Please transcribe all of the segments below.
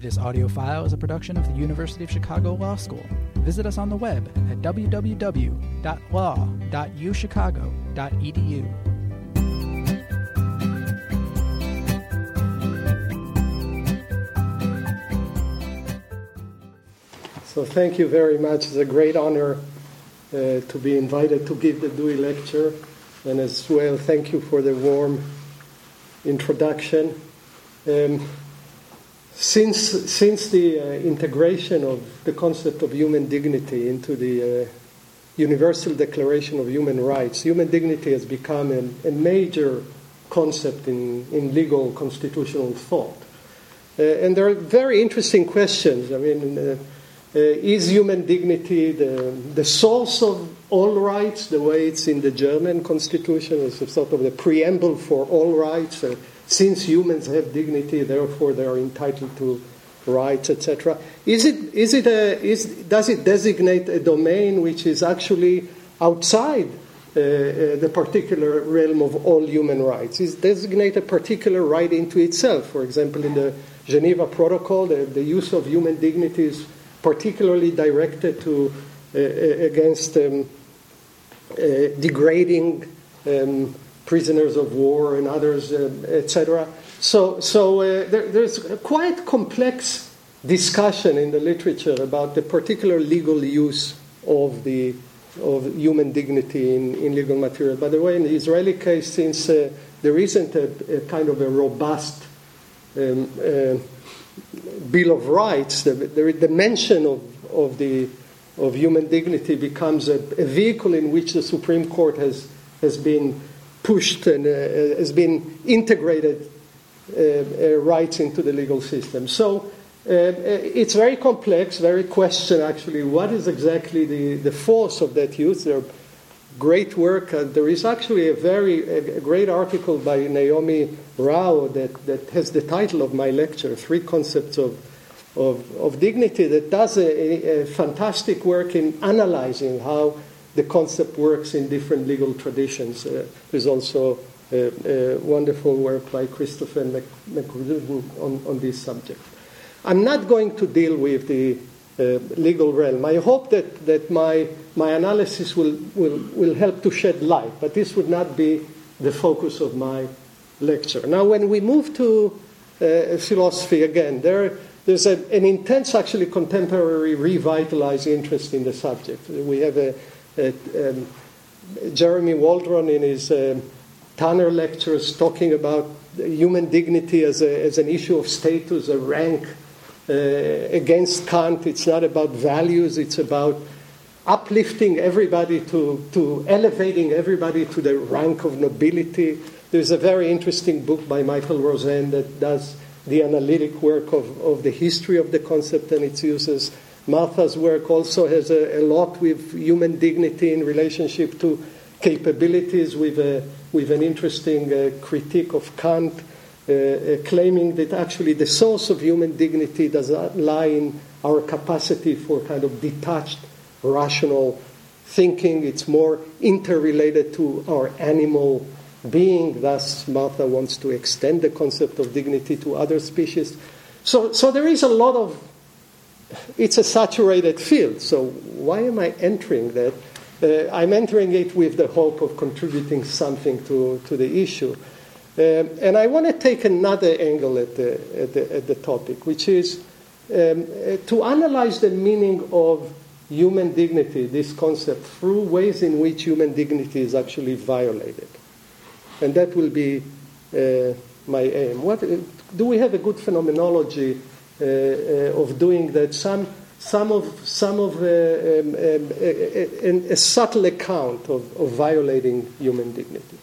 This audio file is a production of the University of Chicago Law School. Visit us on the web at www.law.uchicago.edu. So thank you very much. It's a great honor uh, to be invited to give the Dewey lecture. And as well, thank you for the warm introduction. Um, since, since the uh, integration of the concept of human dignity into the uh, Universal Declaration of Human Rights, human dignity has become a, a major concept in, in legal constitutional thought. Uh, and there are very interesting questions. I mean, uh, uh, is human dignity the, the source of all rights, the way it's in the German constitution? It's sort of the preamble for all rights. Uh, since humans have dignity, therefore they are entitled to rights, etc. Is it, is it a, is, does it designate a domain which is actually outside uh, uh, the particular realm of all human rights? Is designate a particular right into itself? For example, in the Geneva Protocol, the, the use of human dignity is particularly directed to uh, against um, uh, degrading um, prisoners of war and others, uh, etc. So, so uh, there, there's a quite complex discussion in the literature about the particular legal use of the of human dignity in, in legal material. By the way, in the Israeli case, since uh, there isn't a, a, kind of a robust um, uh, Bill of Rights, the, the, the mention of, of, the, of human dignity becomes a, a, vehicle in which the Supreme Court has, has been pushed and uh, has been integrated uh, uh, rights into the legal system. So it's very complex, very question actually what is exactly the, the force of that use. There great work. Uh, there is actually a very a, a great article by Neomi Rao that, that has the title of my lecture, Three Concepts of, of, of Dignity, that does a, a, fantastic work in analyzing how the concept works in different legal traditions. Uh, there's also a, a, wonderful work by Christopher McCrudden on, on this subject. I'm not going to deal with the uh, legal realm. I hope that, that my, my analysis will, will, will help to shed light, but this would not be the focus of my lecture. Now, when we move to uh, philosophy again, there, there's a, an intense, actually, contemporary revitalized interest in the subject. We have a um, Jeremy Waldron in his um, Tanner lectures talking about human dignity as, a, as an issue of status, a rank uh, against Kant. It's not about values, it's about uplifting everybody to, to elevating everybody to the rank of nobility. There's a very interesting book by Michael Rosen that does the analytic work of, of the history of the concept and its uses. Martha's work also has a, a lot with human dignity in relationship to capabilities, with, a, with an interesting uh, critique of Kant. Uh, uh, claiming that actually the source of human dignity does not lie in our capacity for kind of detached, rational thinking. It's more interrelated to our animal being. Thus, Martha wants to extend the concept of dignity to other species. So, so there is a lot of, it's a saturated field. So, why am I entering that? Uh, I'm entering it with the hope of contributing something to, to the issue. Um, and I want to take another angle at the, at the, at the topic, which is um, uh, to analyze the meaning of human dignity, this concept, through ways in which human dignity is actually violated. And that will be uh, my aim. What, uh, do we have a good phenomenology of doing that? Some, some of, some of um, um, a, a, a, subtle account of, of violating human dignity.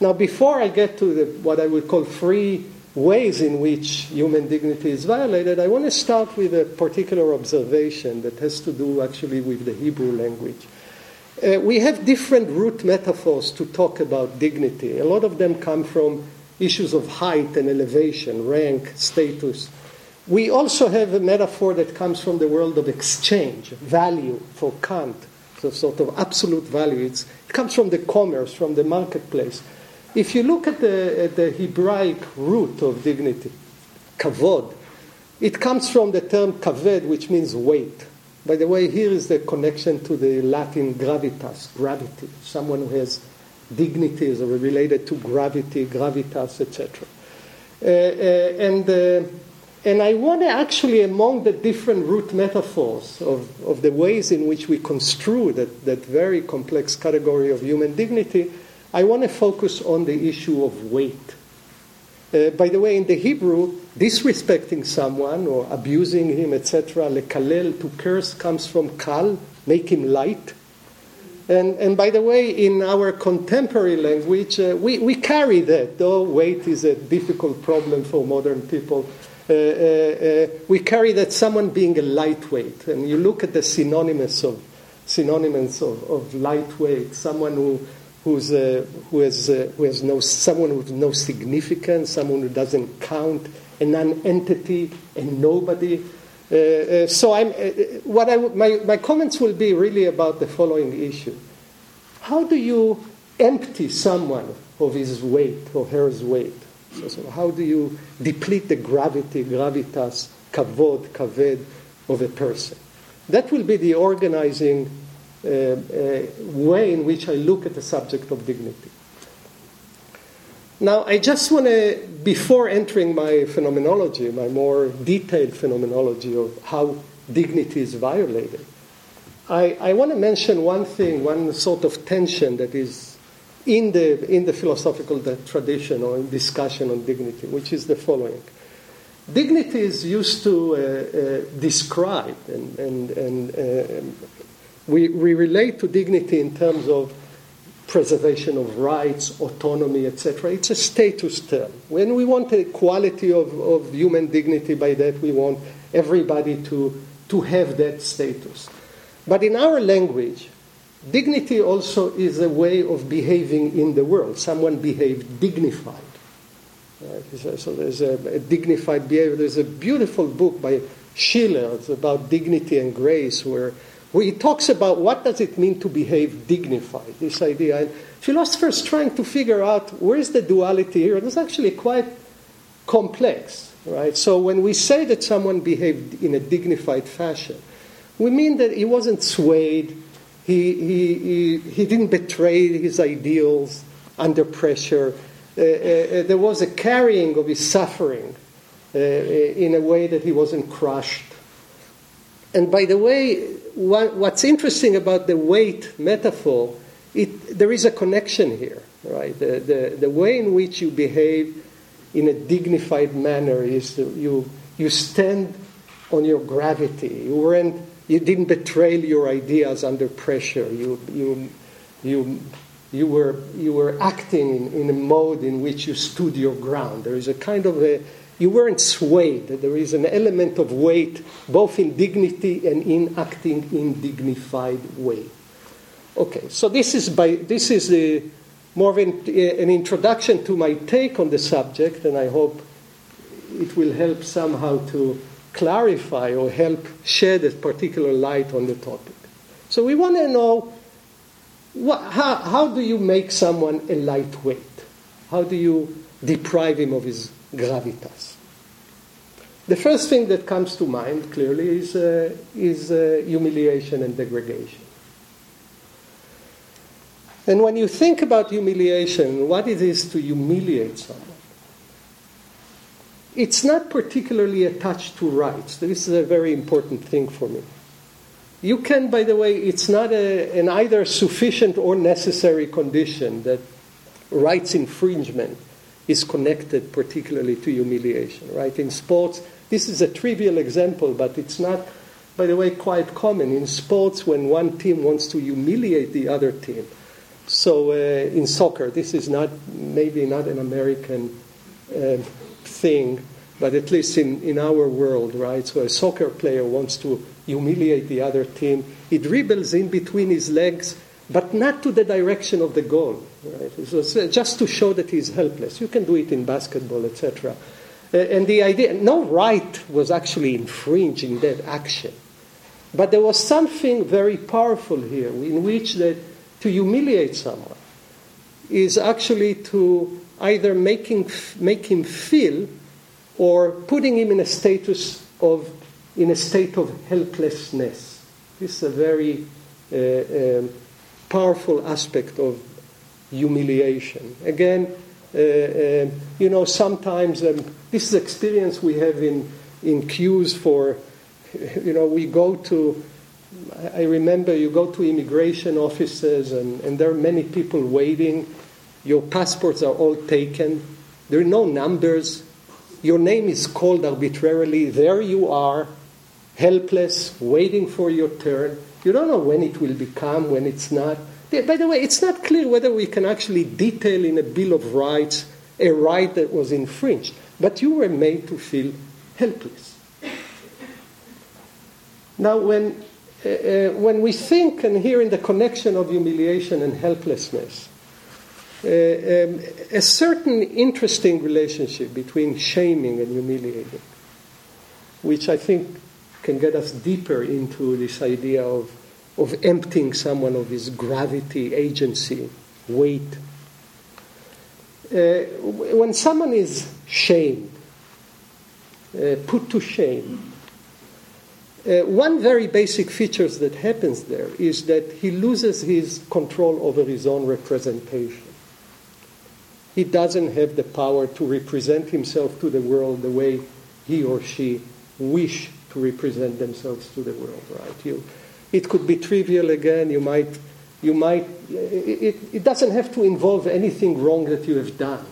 Now, before I get to the, what I would call three ways in which human dignity is violated, I want to start with a particular observation that has to do actually with the Hebrew language. Uh, we have different root metaphors to talk about dignity. A lot of them come from issues of height and elevation, rank, status. We also have a metaphor that comes from the world of exchange, value for Kant, so sort of absolute value. It's, it comes from the commerce, from the marketplace. If you look at the, at the Hebraic root of dignity, kavod, It comes from the term kaved, which means weight. By the way, here is the connection to the Latin gravitas, gravity. Someone who has dignity is related to gravity, gravitas, etc. Uh, uh, and, uh, and I want to actually, among the different root metaphors of, of the ways in which we construe that, that very complex category of human dignity, I want to focus on the issue of weight. Uh, by the way, in the Hebrew, disrespecting someone or abusing him, etc., lekalel, to curse, comes from kal, make him light. And, and by the way, in our contemporary language, uh, we, we carry that, though weight is a difficult problem for modern people. Uh, uh, uh we carry that someone being a lightweight. And you look at the synonymous of, synonymous of, of lightweight, someone who who's, uh, who, has, uh, who has no, someone with no significance, someone who doesn't count, a non-entity, a nobody. Uh, so I'm, what I, my, my comments will be really about the following issue. How do you empty someone of his weight or her weight? So, so how do you deplete the gravity, gravitas, kavod, kaved of a person? That will be the organizing uh, uh, way in which I look at the subject of dignity. Now, I just want to, before entering my phenomenology, my more detailed phenomenology of how dignity is violated, I, I want to mention one thing, one sort of tension that is in the, in the philosophical tradition or in discussion on dignity, which is the following. Dignity is used to uh, uh, describe and, and, and uh, we, we relate to dignity in terms of preservation of rights, autonomy, etc. It's a status term. When we want equality of, of human dignity, by that we want everybody to, to have that status. But in our language, dignity also is a way of behaving in the world. Someone behaved dignified. Uh, right? So there's a, a, dignified behavior. There's a beautiful book by Schiller it's about dignity and grace where he talks about what does it mean to behave dignified, this idea. And philosophers trying to figure out where is the duality here. It's actually quite complex, right? So when we say that someone behaved in a dignified fashion, we mean that he wasn't swayed, he, he, he, he didn't betray his ideals under pressure. Uh, uh, uh there was a carrying of his suffering uh, in a way that he wasn't crushed. And by the way, what, what's interesting about the weight metaphor, it, there is a connection here, right? The, the, the way in which you behave in a dignified manner is you, you stand on your gravity. You, weren't, you didn't betray your ideas under pressure. You, you, you, you, were, you were acting in, in a mode in which you stood your ground. There is a kind of a you weren't swayed. There is an element of weight both in dignity and in acting in dignified way. Okay, so this is by this is a, more of an, an introduction to my take on the subject, and I hope it will help somehow to clarify or help shed a particular light on the topic. So we want to know what, how, how do you make someone a lightweight? How do you deprive him of his gravitas. The first thing that comes to mind clearly is, uh, is uh, humiliation and degradation. And when you think about humiliation, what it is to humiliate someone, it's not particularly attached to rights. This is a very important thing for me. You can, by the way, it's not a, an either sufficient or necessary condition that rights infringement is connected particularly to humiliation, right? In sports, this is a trivial example, but it's not, by the way, quite common in sports when one team wants to humiliate the other team. So uh, in soccer, this is not maybe not an American uh, thing, but at least in, in our world, right? So a soccer player wants to humiliate the other team. He dribbles in between his legs but not to the direction of the goal. Right? So just to show that he's helpless. You can do it in basketball, etc. And the idea, no right was actually infringed in that action. But there was something very powerful here in which that to humiliate someone is actually to either making, make him feel or putting him in a status of, in a state of helplessness. This is a very uh, um, powerful aspect of humiliation. Again, uh, uh, you know, sometimes um, this is experience we have in, in queues for, you know, we go to, I remember you go to immigration offices and, and there are many people waiting. Your passports are all taken. There are no numbers. Your name is called arbitrarily. There you are, helpless, waiting for your turn. You don't know when it will become, when it's not. By the way, it's not clear whether we can actually detail in a Bill of Rights a right that was infringed, but you were made to feel helpless. Now, when, uh, uh, when we think and hear in the connection of humiliation and helplessness, um, a certain interesting relationship between shaming and humiliating, which I think can get us deeper into this idea of of emptying someone of his gravity, agency, weight. Uh, when someone is shamed, uh, put to shame, uh, one very basic feature that happens there is that he loses his control over his own representation. He doesn't have the power to represent himself to the world the way he or she wish to represent themselves to the world, right? You, it could be trivial again. You might, you might, it, it doesn't have to involve anything wrong that you have done,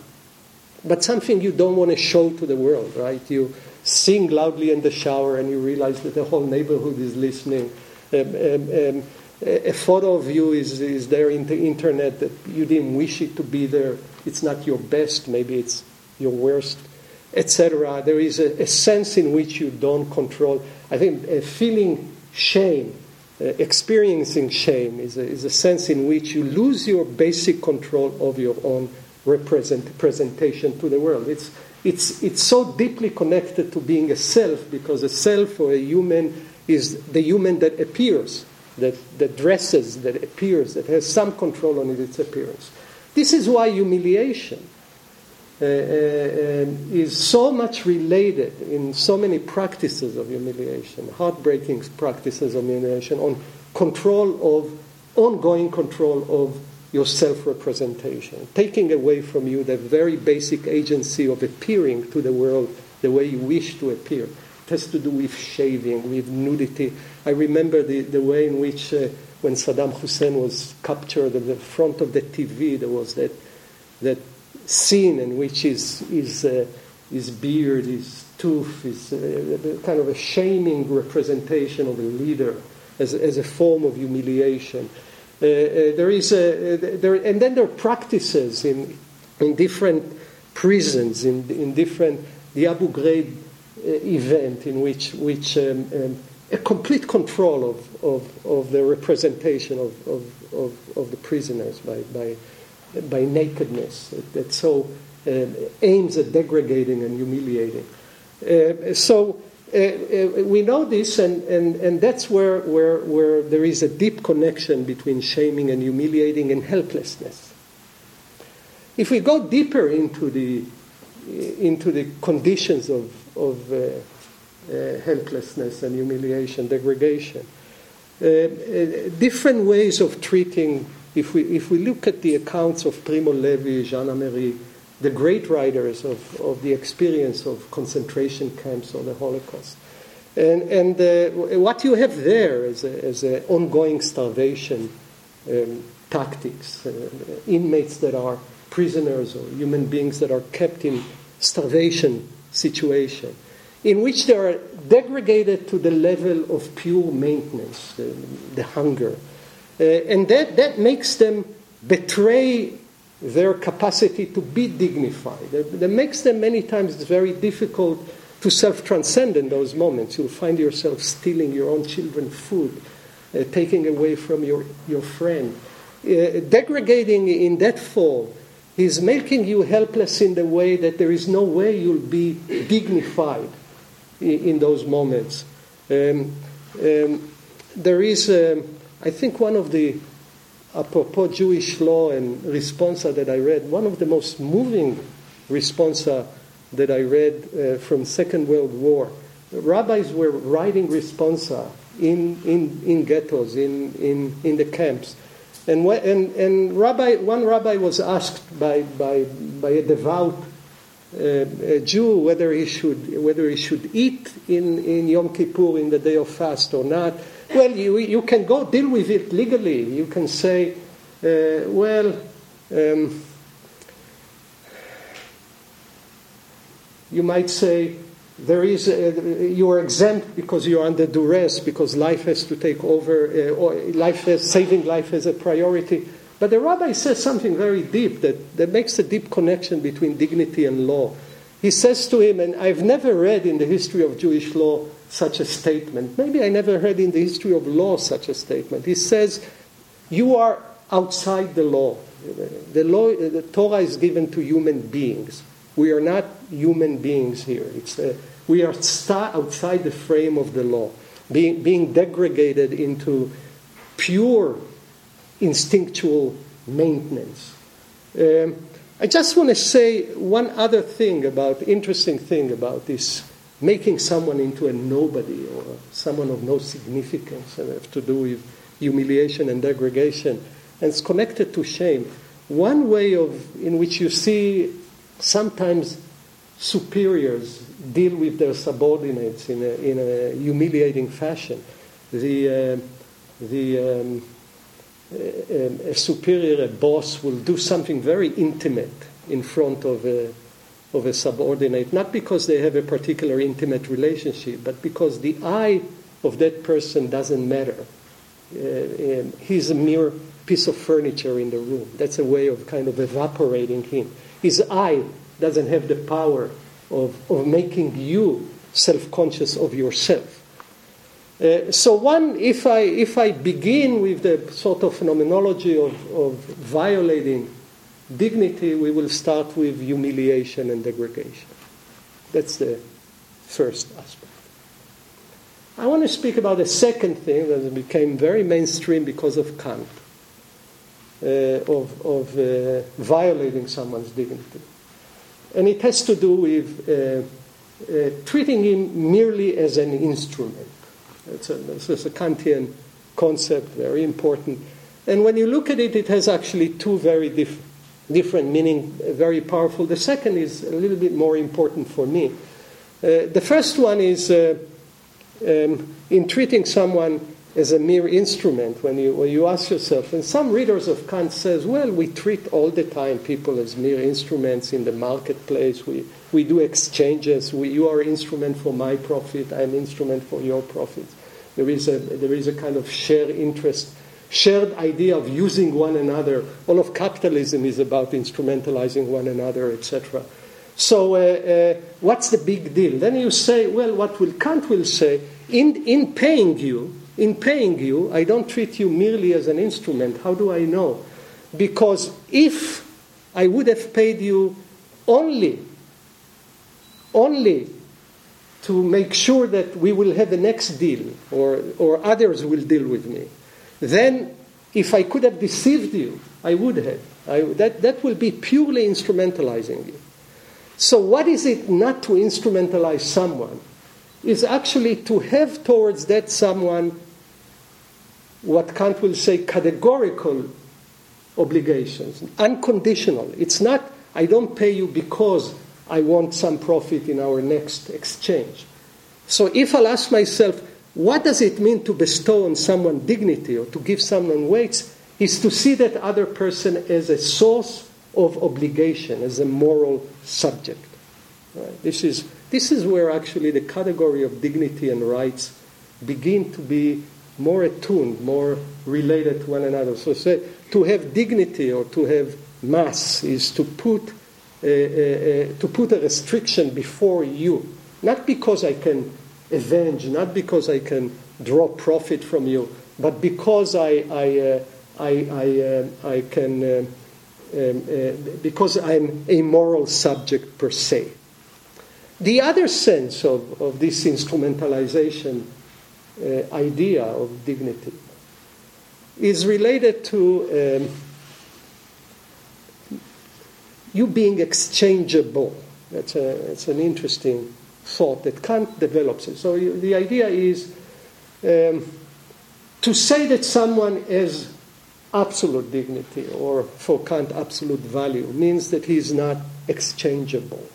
but something you don't want to show to the world, right? You sing loudly in the shower and you realize that the whole neighborhood is listening. Um, um, um, a photo of you is, is there in the internet that you didn't wish it to be there. It's not your best, maybe it's your worst, etc. There is a, a, sense in which you don't control. I think feeling shame uh, experiencing shame is a, is a sense in which you lose your basic control of your own represent, presentation to the world. It's, it's, it's so deeply connected to being a self because a self or a human is the human that appears, that, that dresses, that appears, that has some control on its appearance. This is why humiliation uh, uh, um, is so much related in so many practices of humiliation, heartbreaking practices of humiliation, on control of, ongoing control of your self representation, taking away from you the very basic agency of appearing to the world the way you wish to appear. It has to do with shaving, with nudity. I remember the, the way in which, uh, when Saddam Hussein was captured at the front of the TV, there was that, that scene in which his, his, uh, his beard, his tooth, is uh, kind of a shaming representation of a leader as, as a form of humiliation. Uh, uh there is a, there, and then there are practices in, in different prisons, in, in different, the Abu Ghraib uh, event, in which, which um, um, a complete control of, of, of the representation of, of, of, of the prisoners by, by by nakedness that so uh, aims at degrading and humiliating. Uh, so uh, uh, we know this, and, and, and that's where, where, where there is a deep connection between shaming and humiliating and helplessness. If we go deeper into the, into the conditions of, of uh, helplessness and humiliation, degradation, different ways of treating if we, if we look at the accounts of Primo Levi, Jean Amery, the great writers of, of the experience of concentration camps or the Holocaust, and, and uh, what you have there is, a, is a ongoing starvation um, tactics, uh, inmates that are prisoners or human beings that are kept in starvation situation, in which they are degraded to the level of pure maintenance, the, the hunger uh, and that, that makes them betray their capacity to be dignified. That, makes them many times very difficult to self transcend in those moments. You'll find yourself stealing your own children's food, uh, taking away from your, your friend. Uh, degrading in that form is making you helpless in the way that there is no way you'll be dignified in, those moments. Um, um, there is. Um, I think one of the, apropos Jewish law and responsa that I read, one of the most moving responsa that I read uh, from Second World War rabbis were writing responsa in, in, in ghettos, in, in, in the camps. And, and, and rabbi, one rabbi was asked by, by, by a devout a Jew whether he should, whether he should eat in, in Yom Kippur, in the day of fast, or not. Well, you, you can go deal with it legally. You can say, uh, well, um, you might say, there is a, you are exempt because you are under duress because life has to take over uh, or life has, saving life as a priority but the rabbi says something very deep that, that makes a deep connection between dignity and law. He says to him and i've never read in the history of jewish law such a statement. Maybe i never heard in the history of law such a statement. He says you are outside the law. The law the torah is given to human beings. We are not human beings here. It's a, we are outside the frame of the law, being, being degraded into pure instinctual maintenance. Um, I just want to say one other thing about, interesting thing about this making someone into a nobody or someone of no significance and have to do with humiliation and degradation. And it's connected to shame. One way of, in which you see sometimes superiors deal with their subordinates in a, in a humiliating fashion. The, uh, the um, a, superior, a boss, will do something very intimate in front of a, of a subordinate, not because they have a particular intimate relationship, but because the eye of that person doesn't matter. Uh, um, he's a mere piece of furniture in the room. That's a way of kind of evaporating him. His eye doesn't have the power of, of making you self conscious of yourself. Uh, so, one, if I, if I begin with the sort of phenomenology of, of violating dignity, we will start with humiliation and degradation. That's the first aspect. I want to speak about a second thing that became very mainstream because of Kant uh, of, of uh, violating someone's dignity. And it has to do with uh, uh, treating him merely as an instrument. It's a, this is a Kantian concept, very important. And when you look at it, it has actually two very diff- different meaning, very powerful. The second is a little bit more important for me. Uh, the first one is uh, um, in treating someone as a mere instrument when you, when you ask yourself, and some readers of Kant says, well, we treat all the time people as mere instruments in the marketplace. We, we do exchanges. We, you are instrument for my profit. I'm instrument for your profit. There is a, there is a kind of shared interest, shared idea of using one another. All of capitalism is about instrumentalizing one another, etc. So, uh, uh, what's the big deal? Then you say, well, what will Kant will say in, in paying you, in paying you, I don't treat you merely as an instrument. How do I know? Because if I would have paid you only, only to make sure that we will have the next deal or, or others will deal with me, then if I could have deceived you, I would have. I, that, that will be purely instrumentalizing you. So, what is it not to instrumentalize someone? Is actually to have towards that someone what Kant will say categorical obligations, unconditional. It's not, I don't pay you because I want some profit in our next exchange. So if I'll ask myself, what does it mean to bestow on someone dignity or to give someone weights? Is to see that other person as a source of obligation, as a moral subject. Right? This, is, this is where actually the category of dignity and rights begin to be more attuned, more related to one another. So say, to have dignity or to have mass is to put, uh, uh, uh, to put a restriction before you, not because I can avenge, not because I can draw profit from you, but because I, I, uh, I, I, I can, um, because I'm a moral subject per se. The other sense of, of this instrumentalization uh, idea of dignity is related to um, you being exchangeable. That's, a, that's an interesting thought that Kant develops it. So the idea is um, to say that someone has absolute dignity or for Kant absolute value means that he is not exchangeable.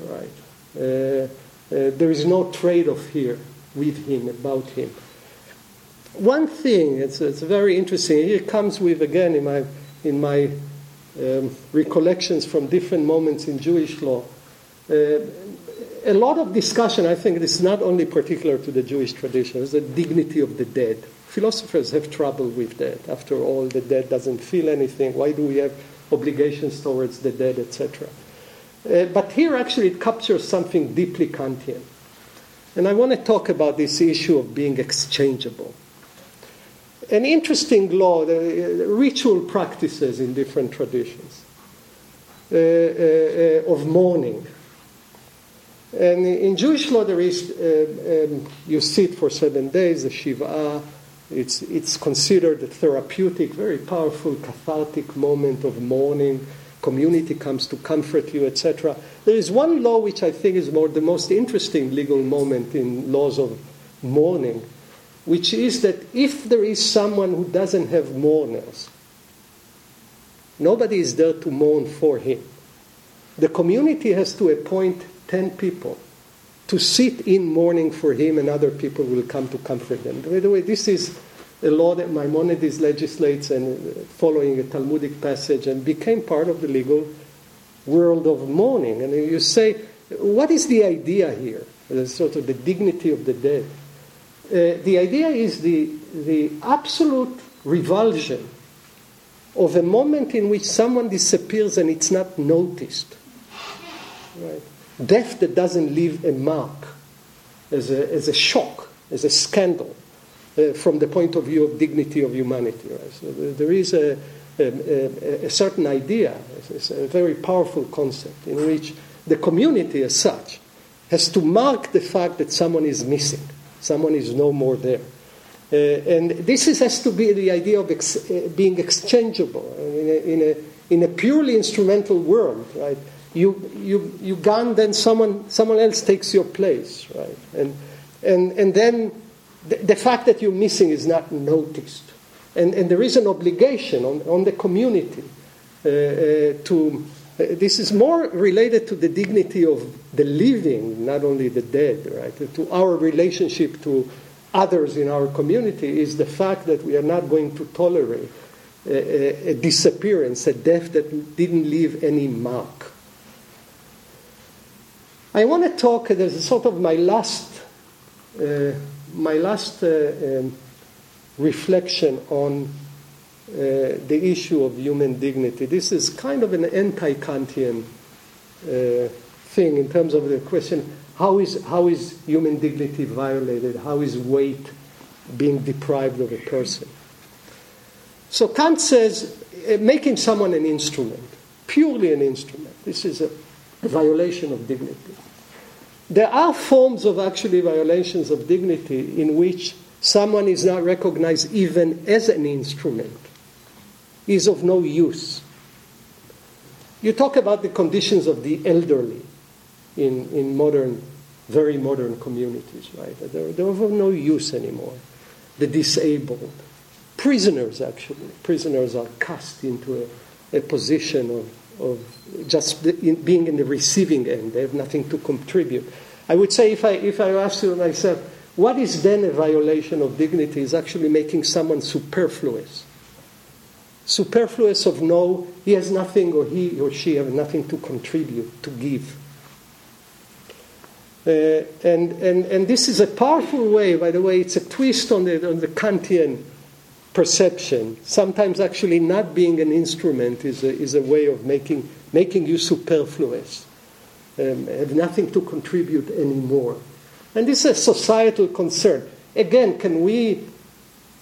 Right? Uh, uh, there is no trade-off here with him, about him. One thing, it's, it's very interesting, it comes with, again, in my, in my um, recollections from different moments in Jewish law. Uh, a lot of discussion, I think, is not only particular to the Jewish tradition, is the dignity of the dead. Philosophers have trouble with that. After all, the dead doesn't feel anything. Why do we have obligations towards the dead, etc.? Uh, but here, actually, it captures something deeply Kantian. And I want to talk about this issue of being exchangeable. An interesting law, the ritual practices in different traditions uh, uh, uh, of mourning. And in Jewish law, there is, uh, um, you sit for seven days, the Shiva. It's, it's considered a therapeutic, very powerful, cathartic moment of mourning community comes to comfort you, etc. There is one law which I think is more the most interesting legal moment in laws of mourning, which is that if there is someone who doesn't have mourners, nobody is there to mourn for him. The community has to appoint 10 people to sit in mourning for him, and other people will come to comfort them. By the way, this is a law that Maimonides legislates and uh, following a Talmudic passage and became part of the legal world of mourning. And you say, what is the idea here? The sort of the dignity of the dead. Uh, the idea is the, the absolute revulsion of a moment in which someone disappears and it's not noticed. Right? Death that doesn't leave a mark as a, as a shock, as a scandal uh, from the point of view of dignity of humanity. Right? So there is a, a, a, certain idea, it's a very powerful concept in which the community as such has to mark the fact that someone is missing, someone is no more there. Uh, and this is, has to be the idea of ex, uh, being exchangeable in a, in, a, in a purely instrumental world, right? You, you, you gone, then someone, someone else takes your place, right? And, and, and then the, the fact that you're missing is not noticed. And, and there is an obligation on, on the community uh, uh, to. Uh, this is more related to the dignity of the living, not only the dead, right? To our relationship to others in our community is the fact that we are not going to tolerate a, a, disappearance, a death that didn't leave any mark. I want to talk, there's a sort of my last uh, my last uh, um, reflection on uh, the issue of human dignity. This is kind of an anti Kantian uh, thing in terms of the question how is, how is human dignity violated? How is weight being deprived of a person? So Kant says making someone an instrument, purely an instrument, this is a violation of dignity. There are forms of actually violations of dignity in which someone is not recognized even as an instrument, is of no use. You talk about the conditions of the elderly in, in modern, very modern communities, right? They're, they're of no use anymore. The disabled, prisoners actually. Prisoners are cast into a, a position of of just being in the receiving end. They have nothing to contribute. I would say if I, if I ask you myself, what is then a violation of dignity is actually making someone superfluous. Superfluous of no, he has nothing or he or she have nothing to contribute, to give. Uh, and, and, and this is a powerful way, by the way, it's a twist on the, on the Kantian perception. Sometimes actually not being an instrument is a, is a way of making, making you superfluous, um, have nothing to contribute anymore. And this is a societal concern. Again, can we,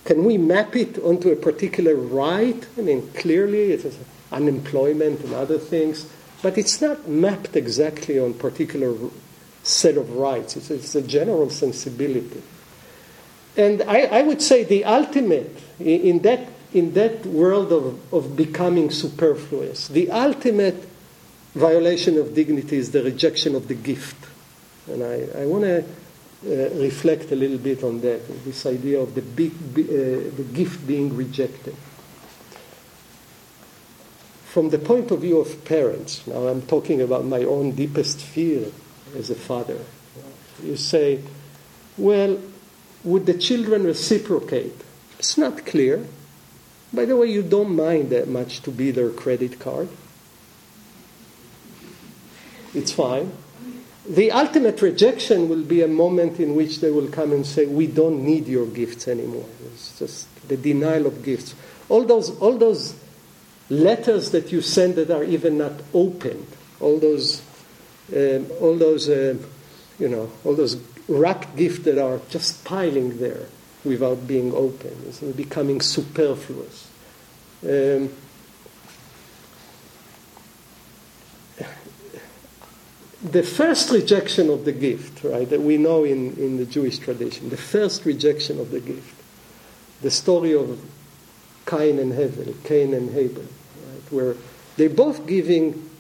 can we map it onto a particular right? I mean, clearly it is unemployment and other things, but it's not mapped exactly on particular set of rights. It's, it's a general sensibility. And I, I would say the ultimate in that, in that world of, of becoming superfluous, the ultimate violation of dignity is the rejection of the gift. And I, I want to uh, reflect a little bit on that, this idea of the, big, uh, the gift being rejected. From the point of view of parents, now I'm talking about my own deepest fear as a father. You say, well, would the children reciprocate? It's not clear. By the way, you don't mind that much to be their credit card. It's fine. The ultimate rejection will be a moment in which they will come and say, We don't need your gifts anymore. It's just the denial of gifts. All those, all those letters that you send that are even not opened, all those, um, all those, uh, you know, all those wrapped gifts that are just piling there without being open, it's becoming superfluous. Um, the first rejection of the gift, right, that we know in, in the Jewish tradition, the first rejection of the gift, the story of Cain and Hevel, Cain and Abel, right, where they're both giving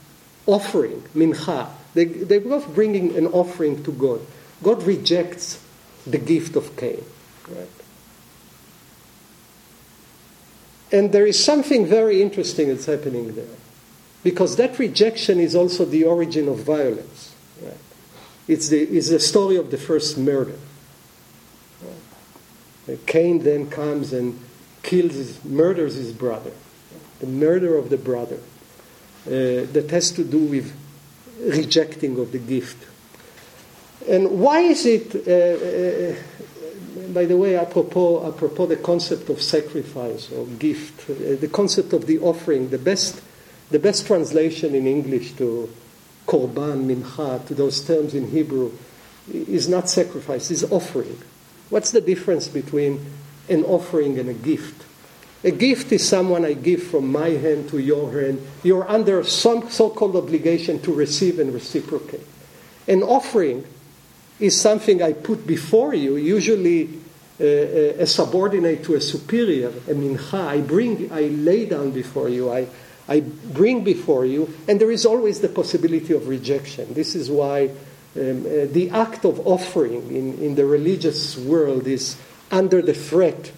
offering, mincha. They, they're both bringing an offering to God. God rejects the gift of Cain, right? And there is something very interesting that's happening there. Because that rejection is also the origin of violence. Right? It's, the, it's the story of the first murder. Right? Cain then comes and kills, his, murders his brother. The murder of the brother. Uh, that has to do with rejecting of the gift. And why is it, uh, uh, by the way, apropos, apropos the concept of sacrifice or gift, uh, the concept of the offering, the best the best translation in English to korban, mincha, to those terms in Hebrew, is not sacrifice, is offering. What's the difference between an offering and a gift? A gift is someone I give from my hand to your hand. You're under some so called obligation to receive and reciprocate. An offering is something I put before you, usually uh, uh a subordinate to a superior, a mincha. I bring, I lay down before you, I, I bring before you, and there is always the possibility of rejection. This is why um, uh, the act of offering in, in the religious world is under the threat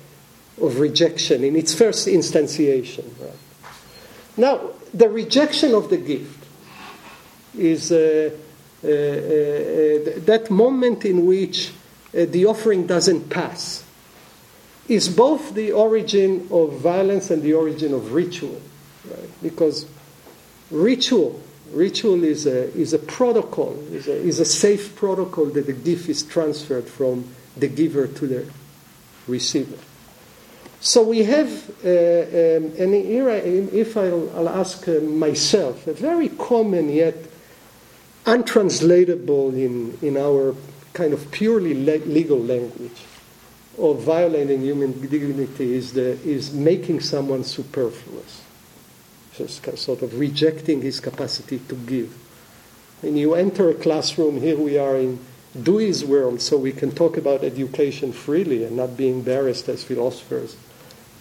of rejection in its first instantiation. Right? Now, the rejection of the gift is uh, uh, uh, that moment in which uh, the offering doesn't pass, is both the origin of violence and the origin of ritual. Right? Because ritual, ritual is a, is a protocol, is a, is a safe protocol that the gift is transferred from the giver to the receiver. So we have, uh, um, and here, I, if I'll, I'll ask uh, myself, a very common yet untranslatable in, in our kind of purely le- legal language of violating human dignity is, the, is making someone superfluous just sort of rejecting his capacity to give. When you enter a classroom, here we are in Dewey's world, so we can talk about education freely and not be embarrassed as philosophers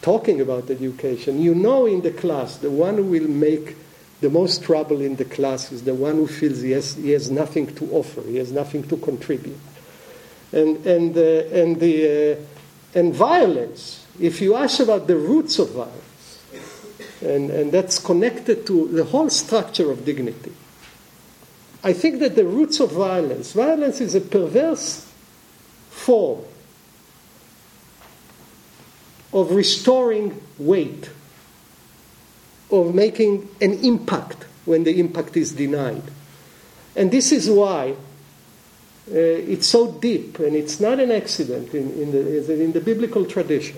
talking about education. You know in the class, the one who will make the most trouble in the class is the one who feels he has, he has nothing to offer, he has nothing to contribute. And, and, uh, and, the, uh, and violence, if you ask about the roots of violence, and, and that's connected to the whole structure of dignity. I think that the roots of violence, violence is a perverse form of restoring weight, of making an impact when the impact is denied. And this is why uh, it's so deep, and it's not an accident in, in, the, in the biblical tradition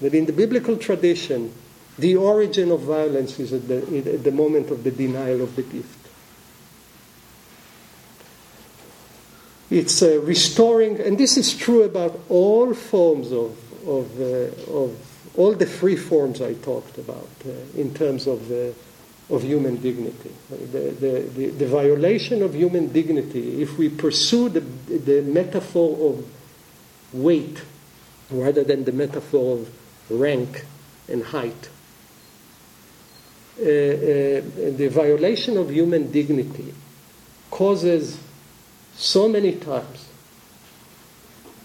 that in the biblical tradition, the origin of violence is at the, at the moment of the denial of the gift. It's uh, restoring, and this is true about all forms of, of, uh, of all the three forms I talked about uh, in terms of, uh, of human dignity. The, the, the, the, violation of human dignity, if we pursue the, the metaphor of weight rather than the metaphor of rank, and height. Uh, uh, the violation of human dignity causes so many times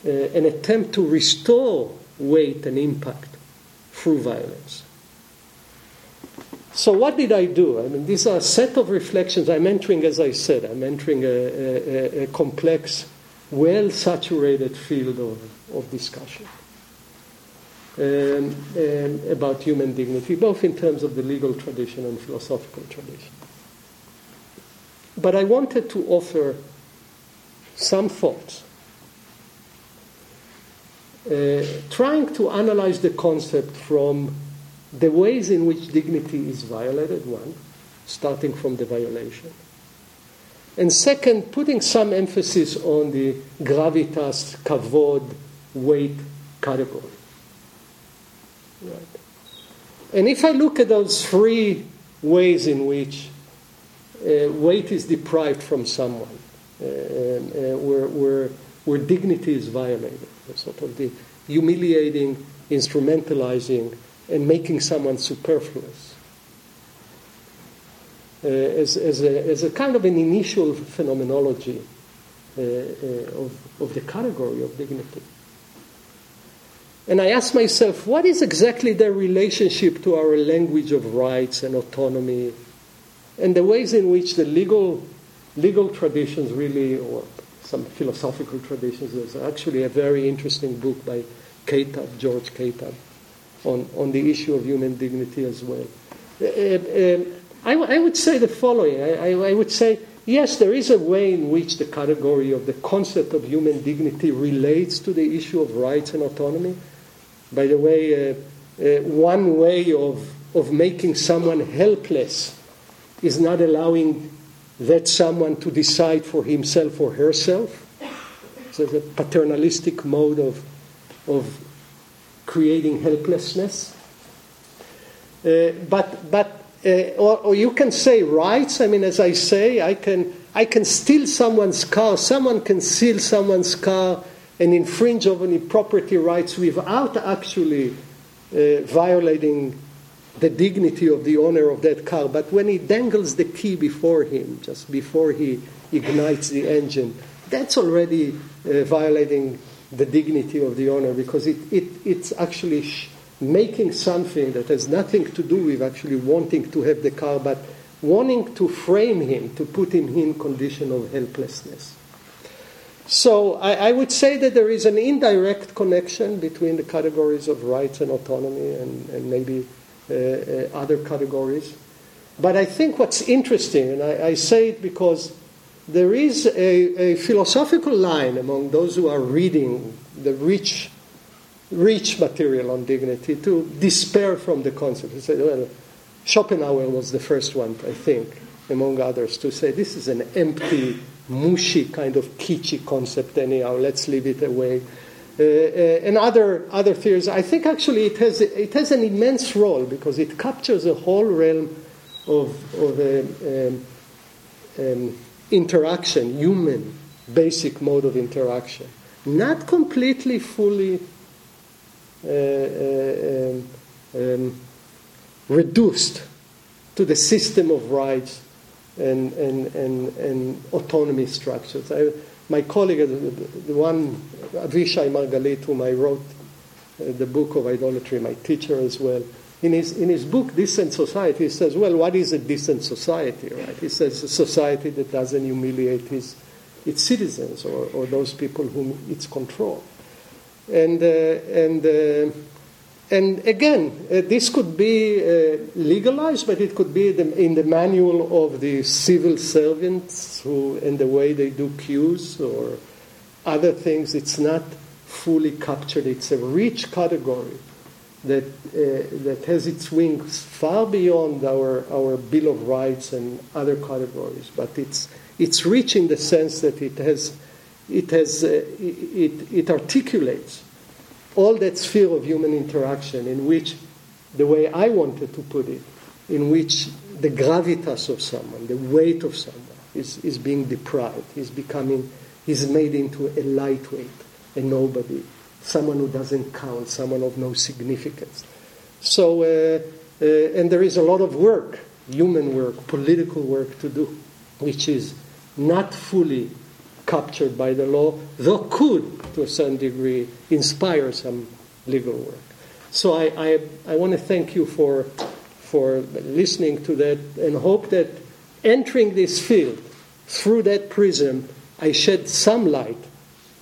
uh, an attempt to restore weight and impact through violence. So, what did I do? I mean, these are a set of reflections. I'm entering, as I said, I'm entering a, a, a complex, well saturated field of, of discussion um, um, about human dignity, both in terms of the legal tradition and philosophical tradition. But I wanted to offer some thoughts, trying to analyze the concept from the ways in which dignity is violated, one, starting from the violation. And second, putting some emphasis on the gravitas, kavod, weight category. Right. And if I look at those three ways in which uh, weight is deprived from someone, uh, uh, where, where, where dignity is violated, sort of the humiliating, instrumentalizing, and making someone superfluous. Uh, as, as, a, as a kind of an initial phenomenology uh, uh, of, of the category of dignity. And I ask myself, what is exactly their relationship to our language of rights and autonomy and the ways in which the legal, legal traditions really, or some philosophical traditions, there's actually a very interesting book by Kateb, George Kateb, on, on the issue of human dignity as well. Uh, uh, I, I, would say the following I, I, I, would say, yes, there is a way in which the category of the concept of human dignity relates to the issue of rights and autonomy. By the way, uh, uh one way of, of making someone helpless is not allowing that someone to decide for himself or herself. So the paternalistic mode of, of creating helplessness. Uh, but but uh, or, or, you can say rights. I mean, as I say, I can I can steal someone's car. Someone can steal someone's car and infringe on any property rights without actually uh, violating the dignity of the owner of that car. But when he dangles the key before him, just before he ignites the engine, that's already uh, violating the dignity of the owner because it, it, it's actually sh- making something that has nothing to do with actually wanting to have the car, but wanting to frame him, to put him in condition of helplessness. So I, I, would say that there is an indirect connection between the categories of rights and autonomy and, and maybe Uh, uh, other categories. But I think what's interesting, and I, I say it because there is a, a, philosophical line among those who are reading the rich, rich material on dignity to despair from the concept. Say, well, Schopenhauer was the first one, I think, among others, to say this is an empty, mushy kind of kitschy concept anyhow, let's leave it away. Uh, uh, and other, other theories, I think actually it has, it has an immense role because it captures a whole realm of, of uh, um, um, interaction, human basic mode of interaction. Not completely, fully uh, um, um, reduced to the system of rights and, and, and, and autonomy structures. I, my colleague, the, one, Avishai Margalit, whom I wrote uh, the book of idolatry, my teacher as well, in his, in his book, Decent Society, he says, well, what is a decent society, right? He says a society that doesn't humiliate his, its citizens or, or those people whom it's control. And, uh, and, uh, and again, uh, this could be uh, legalized, but it could be the, in the manual of the civil servants who, in the way they do queues or other things. It's not fully captured. It's a rich category that, uh, that has its wings far beyond our, our Bill of Rights and other categories. But it's, it's rich in the sense that it, has, it, has, uh, it, it articulates all that sphere of human interaction in which, the way I wanted to put it, in which the gravitas of someone, the weight of someone, is, is being deprived, is becoming, is made into a lightweight, a nobody, someone who doesn't count, someone of no significance. So, uh, uh, and there is a lot of work, human work, political work to do, which is not fully captured by the law, though could, to a certain degree, inspire some legal work. So I, I, I want to thank you for, for listening to that and hope that entering this field through that prism, I shed some light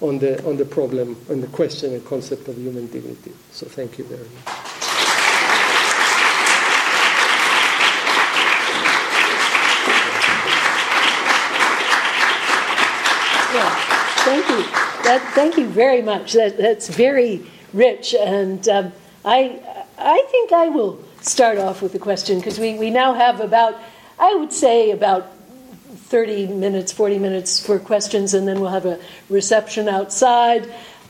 on the, on the problem, on the question and concept of human dignity. So thank you very much. Thank you. That, thank you very much. That, that's very rich. And um, I, I think I will start off with a question because we, we now have about, I would say, about 30 minutes, 40 minutes for questions, and then we'll have a reception outside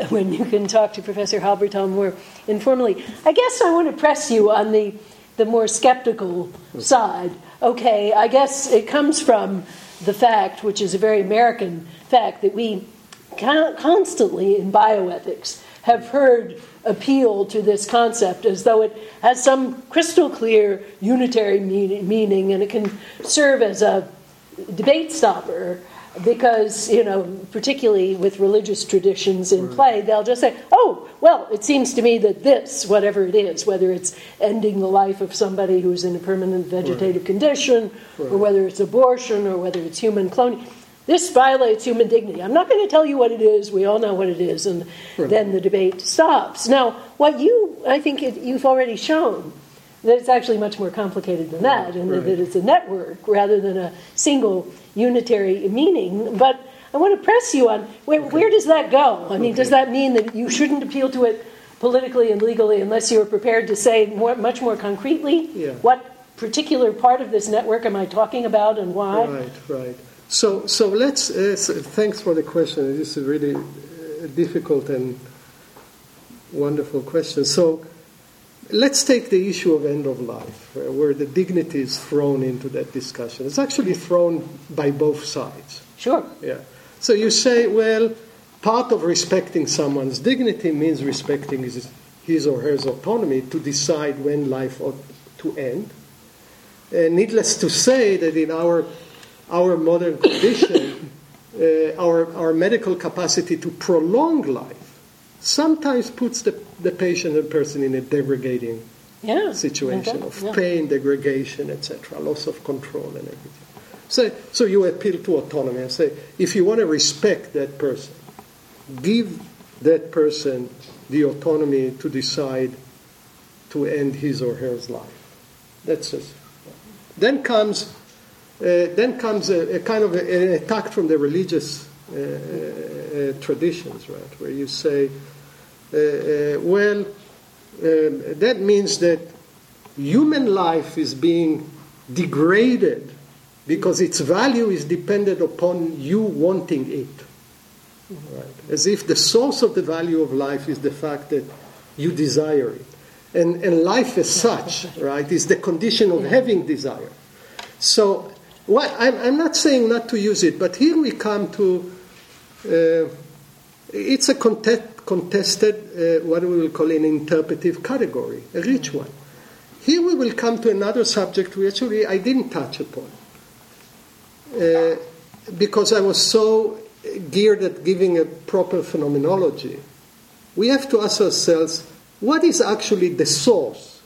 when you can talk to Professor Halbertal more informally. I guess I want to press you on the, the more skeptical side. Okay, I guess it comes from the fact, which is a very American fact, that we constantly in bioethics have heard appeal to this concept as though it has some crystal clear unitary meaning and it can serve as a debate stopper because you know particularly with religious traditions in play they'll just say oh well it seems to me that this whatever it is whether it's ending the life of somebody who's in a permanent vegetative right. condition right. or whether it's abortion or whether it's human cloning this violates human dignity. I'm not going to tell you what it is. We all know what it is, and right. then the debate stops. Now, what you, I think it, you've already shown that it's actually much more complicated than that, and right. that it's a network rather than a single unitary meaning. But I want to press you on where, okay. where does that go? I mean, okay. does that mean that you shouldn't appeal to it politically and legally unless you're prepared to say more, much more concretely yeah. what particular part of this network am I talking about and why? Right, right. So, so let's. Uh, so thanks for the question. This is a really uh, difficult and wonderful question. So, let's take the issue of end of life, uh, where the dignity is thrown into that discussion. It's actually thrown by both sides. Sure. Yeah. So you say, well, part of respecting someone's dignity means respecting his, his or her autonomy to decide when life ought to end. And needless to say that in our our modern condition, uh, our, our medical capacity to prolong life, sometimes puts the, the patient and person in a degrading yeah, situation okay, of yeah. pain, degradation, etc., loss of control and everything. So, so you appeal to autonomy and say, if you want to respect that person, give that person the autonomy to decide to end his or her life. That's just. Then comes then comes a, a kind of a, an attack from the religious uh, uh, traditions, right, where you say, well, um, that means that human life is being degraded because its value is dependent upon you wanting it. Right? As if the source of the value of life is the fact that you desire it. And, and life as such, right, is the condition of having desire. So I'm, I'm, not saying not to use it, but here we come to uh, it's a contest, contested, uh, what we will call an interpretive category, a rich one. Here we will come to another subject which actually I didn't touch upon uh, because I was so geared at giving a proper phenomenology. We have to ask ourselves what is actually the source?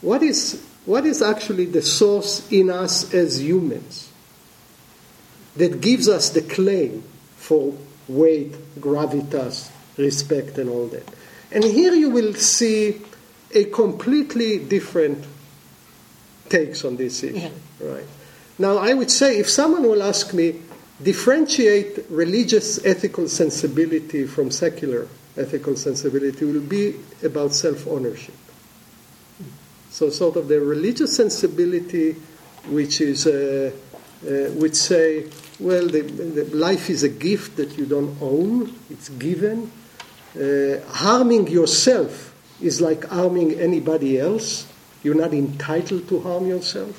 What is what is actually the source in us as humans that gives us the claim for weight, gravitas, respect, and all that. And here you will see a completely different takes on this issue. Yeah. Right. Now, I would say if someone will ask me, differentiate religious ethical sensibility from secular ethical sensibility will be about self ownership. So, sort of the religious sensibility, which is, uh, uh, which say, well, the, the life is a gift that you don't own; it's given. Uh, harming yourself is like harming anybody else. You're not entitled to harm yourself.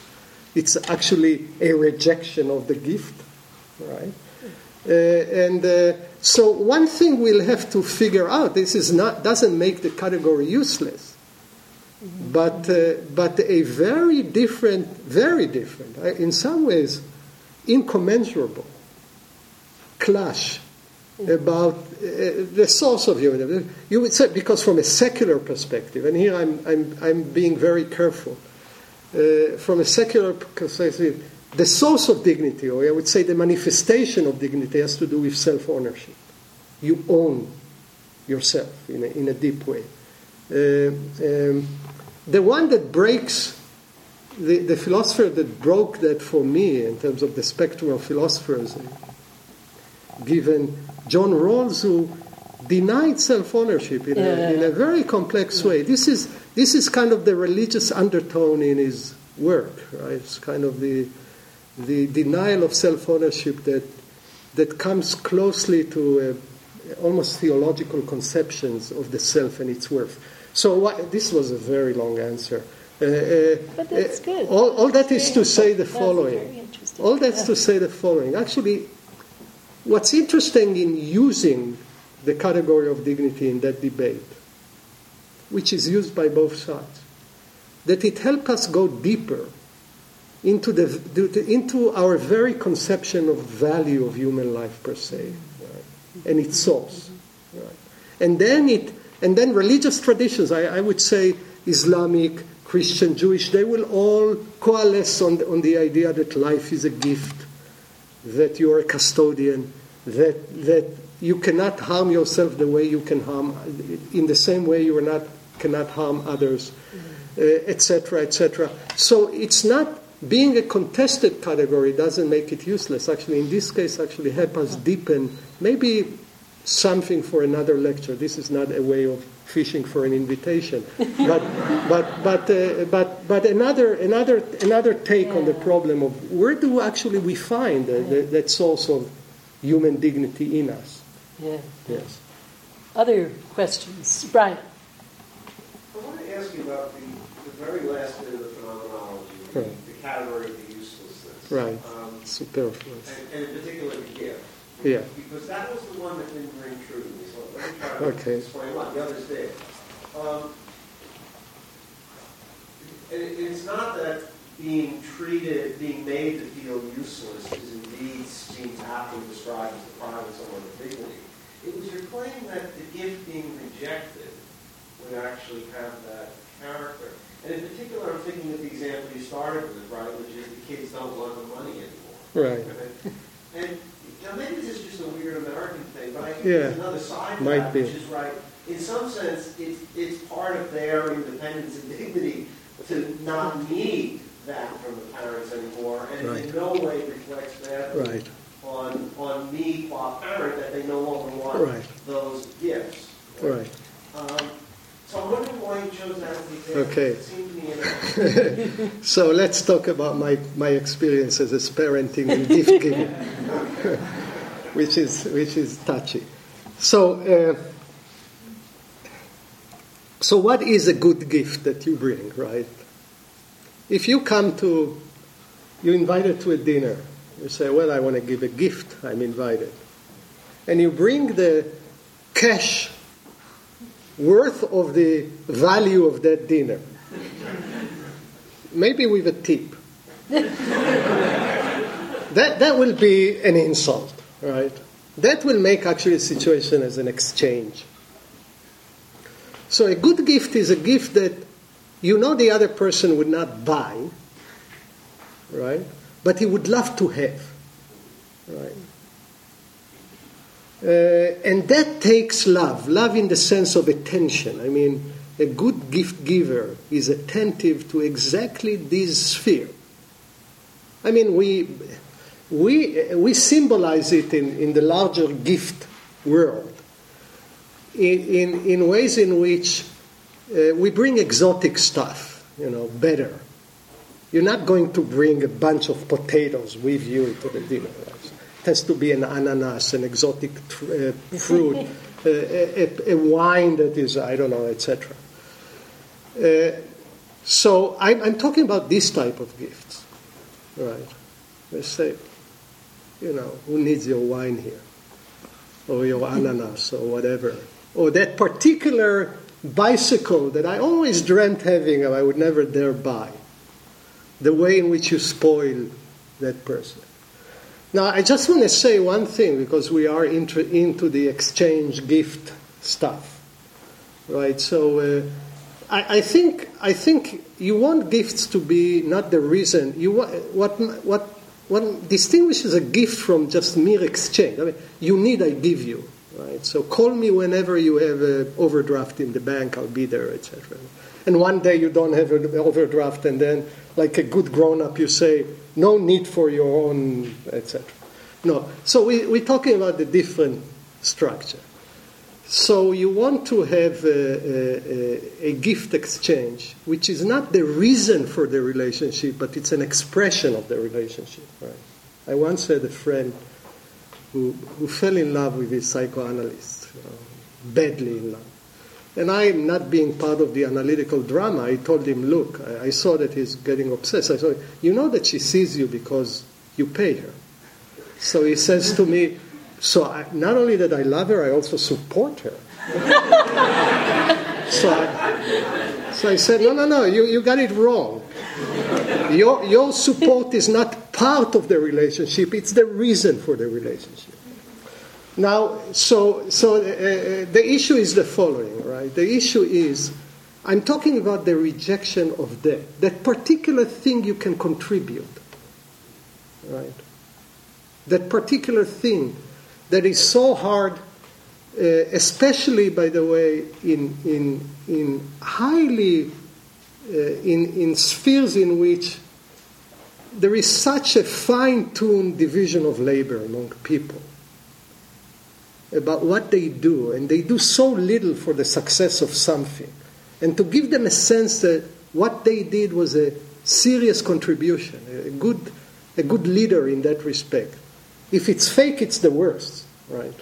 It's actually a rejection of the gift, right? Uh, and uh, so one thing we'll have to figure out this is not doesn't make the category useless but, uh, but a very different, very different, uh, in some ways incommensurable clash about uh, the source of human. You would say because from a secular perspective, and here I'm I'm I'm being very careful. Uh, from a secular perspective, the source of dignity, or I would say the manifestation of dignity, has to do with self ownership. You own yourself in a, in a deep way. Uh, um, the one that breaks, the, the philosopher that broke that for me in terms of the spectrum of philosophers, given John Rawls, who denied self ownership in, yeah. in, a very complex way. This is, this is kind of the religious undertone in his work, right? It's kind of the, the denial of self ownership that, that comes closely to uh, almost theological conceptions of the self and its worth. So what, this was a very long answer. Uh, uh, but that's uh, good. All, all that is to say the following. All that's yeah. to say the following. Actually, what's interesting in using the category of dignity in that debate, which is used by both sides, that it helps us go deeper into, the, into our very conception of value of human life per se, right? and its source. Right? And then it, and then religious traditions, I, I, would say Islamic, Christian, Jewish, they will all coalesce on the, on the idea that life is a gift, that you're a custodian, that, that you cannot harm yourself the way you can harm, in the same way you are not, cannot harm others, etc., uh, etc. Et so it's not being a contested category doesn't make it useless. Actually, in this case, actually help us deepen maybe something for another lecture. This is not a way of fishing for an invitation, but but but uh, but but another another another take yeah. on the problem of where do actually we find uh, the, that source of human dignity in us? Yeah. Yes. Other questions, Brian. I want to ask you about the, the very last bit of the phenomenology, right. the, category of the uselessness. Right. Um, Superfluous. And, and in particular, the gift. Yeah. Because that was the one that didn't ring true to me. So let me try to okay. explain why. The others did. Um, and it, it's not that being treated, being made to feel useless is indeed seems aptly described as the pride of someone of dignity. It was your claim that the gift being rejected would actually have that character. And in particular, I'm thinking of the example you started with, right, which is the kids don't want the money anymore. Right. And now, maybe this is just a weird American thing, but I think yeah, there's another side to might that, be. which is right. In some sense, it's, it's part of their independence and dignity to not need that from the parents anymore, and right. in no way reflects that right. on on me, qua parent, that they no longer want right. those gifts. Right. Um, so I'm wondering why you chose that as. Okay. so let's talk about my, my experiences as parenting and gift giving, which is which is touchy. So. Uh, so what is a good gift that you bring, right? If you come to, you're invited to a dinner, you say, well, I want to give a gift, I'm invited. And you bring the cash worth of the value of that dinner. Maybe with a tip. that, that will be an insult, right? That will make actually a situation as an exchange. So a good gift is a gift that you know the other person would not buy, right? But he would love to have, right? Uh, and that takes love, love in the sense of attention. I mean, a good gift giver is attentive to exactly this sphere. I mean, we, we, we symbolize it in, in the larger gift world in, in, in ways in which uh, we bring exotic stuff, you know, better. You're not going to bring a bunch of potatoes with you to the dinner. It has to be an ananas, an exotic tr- uh, fruit, uh, a, a, wine that is, I don't know, etc. Uh, so I'm, I'm, talking about this type of gifts, right? Let's say, you know, who needs your wine here? Or your ananas, or whatever. Or that particular bicycle that I always dreamt having and I would never dare buy. The way in which you spoil that person. Now, I just want to say one thing because we are into, into the exchange gift stuff, right? So, uh, I, I, think I think you want gifts to be not the reason. You what what what distinguishes a gift from just mere exchange. I mean, you need, I give you, right? So call me whenever you have an overdraft in the bank. I'll be there, etc. And one day you don't have an overdraft, and then, like a good grown up, you say, no need for your own, etc. No. So we, we're talking about the different structure. So you want to have a, a, a, gift exchange, which is not the reason for the relationship, but it's an expression of the relationship. Right? I once had a friend who, who fell in love with his psychoanalyst, badly in love. And I'm not being part of the analytical drama, I told him, look, I, I saw that he's getting obsessed. I said, you know that she sees you because you pay her. So he says to me, so I, not only that I love her, I also support her. so, I, so I said, no, no, no, you, you got it wrong. Your, your support is not part of the relationship, it's the reason for the relationship. Now, so, so uh, uh, the issue is the following, right? The issue is I'm talking about the rejection of that, that particular thing you can contribute, right? That particular thing that is so hard, uh, especially, by the way, in, in, in highly, uh, in, in spheres in which there is such a fine tuned division of labor among people about what they do, and they do so little for the success of something. And to give them a sense that what they did was a serious contribution, a good, a good leader in that respect. If it's fake, it's the worst, right?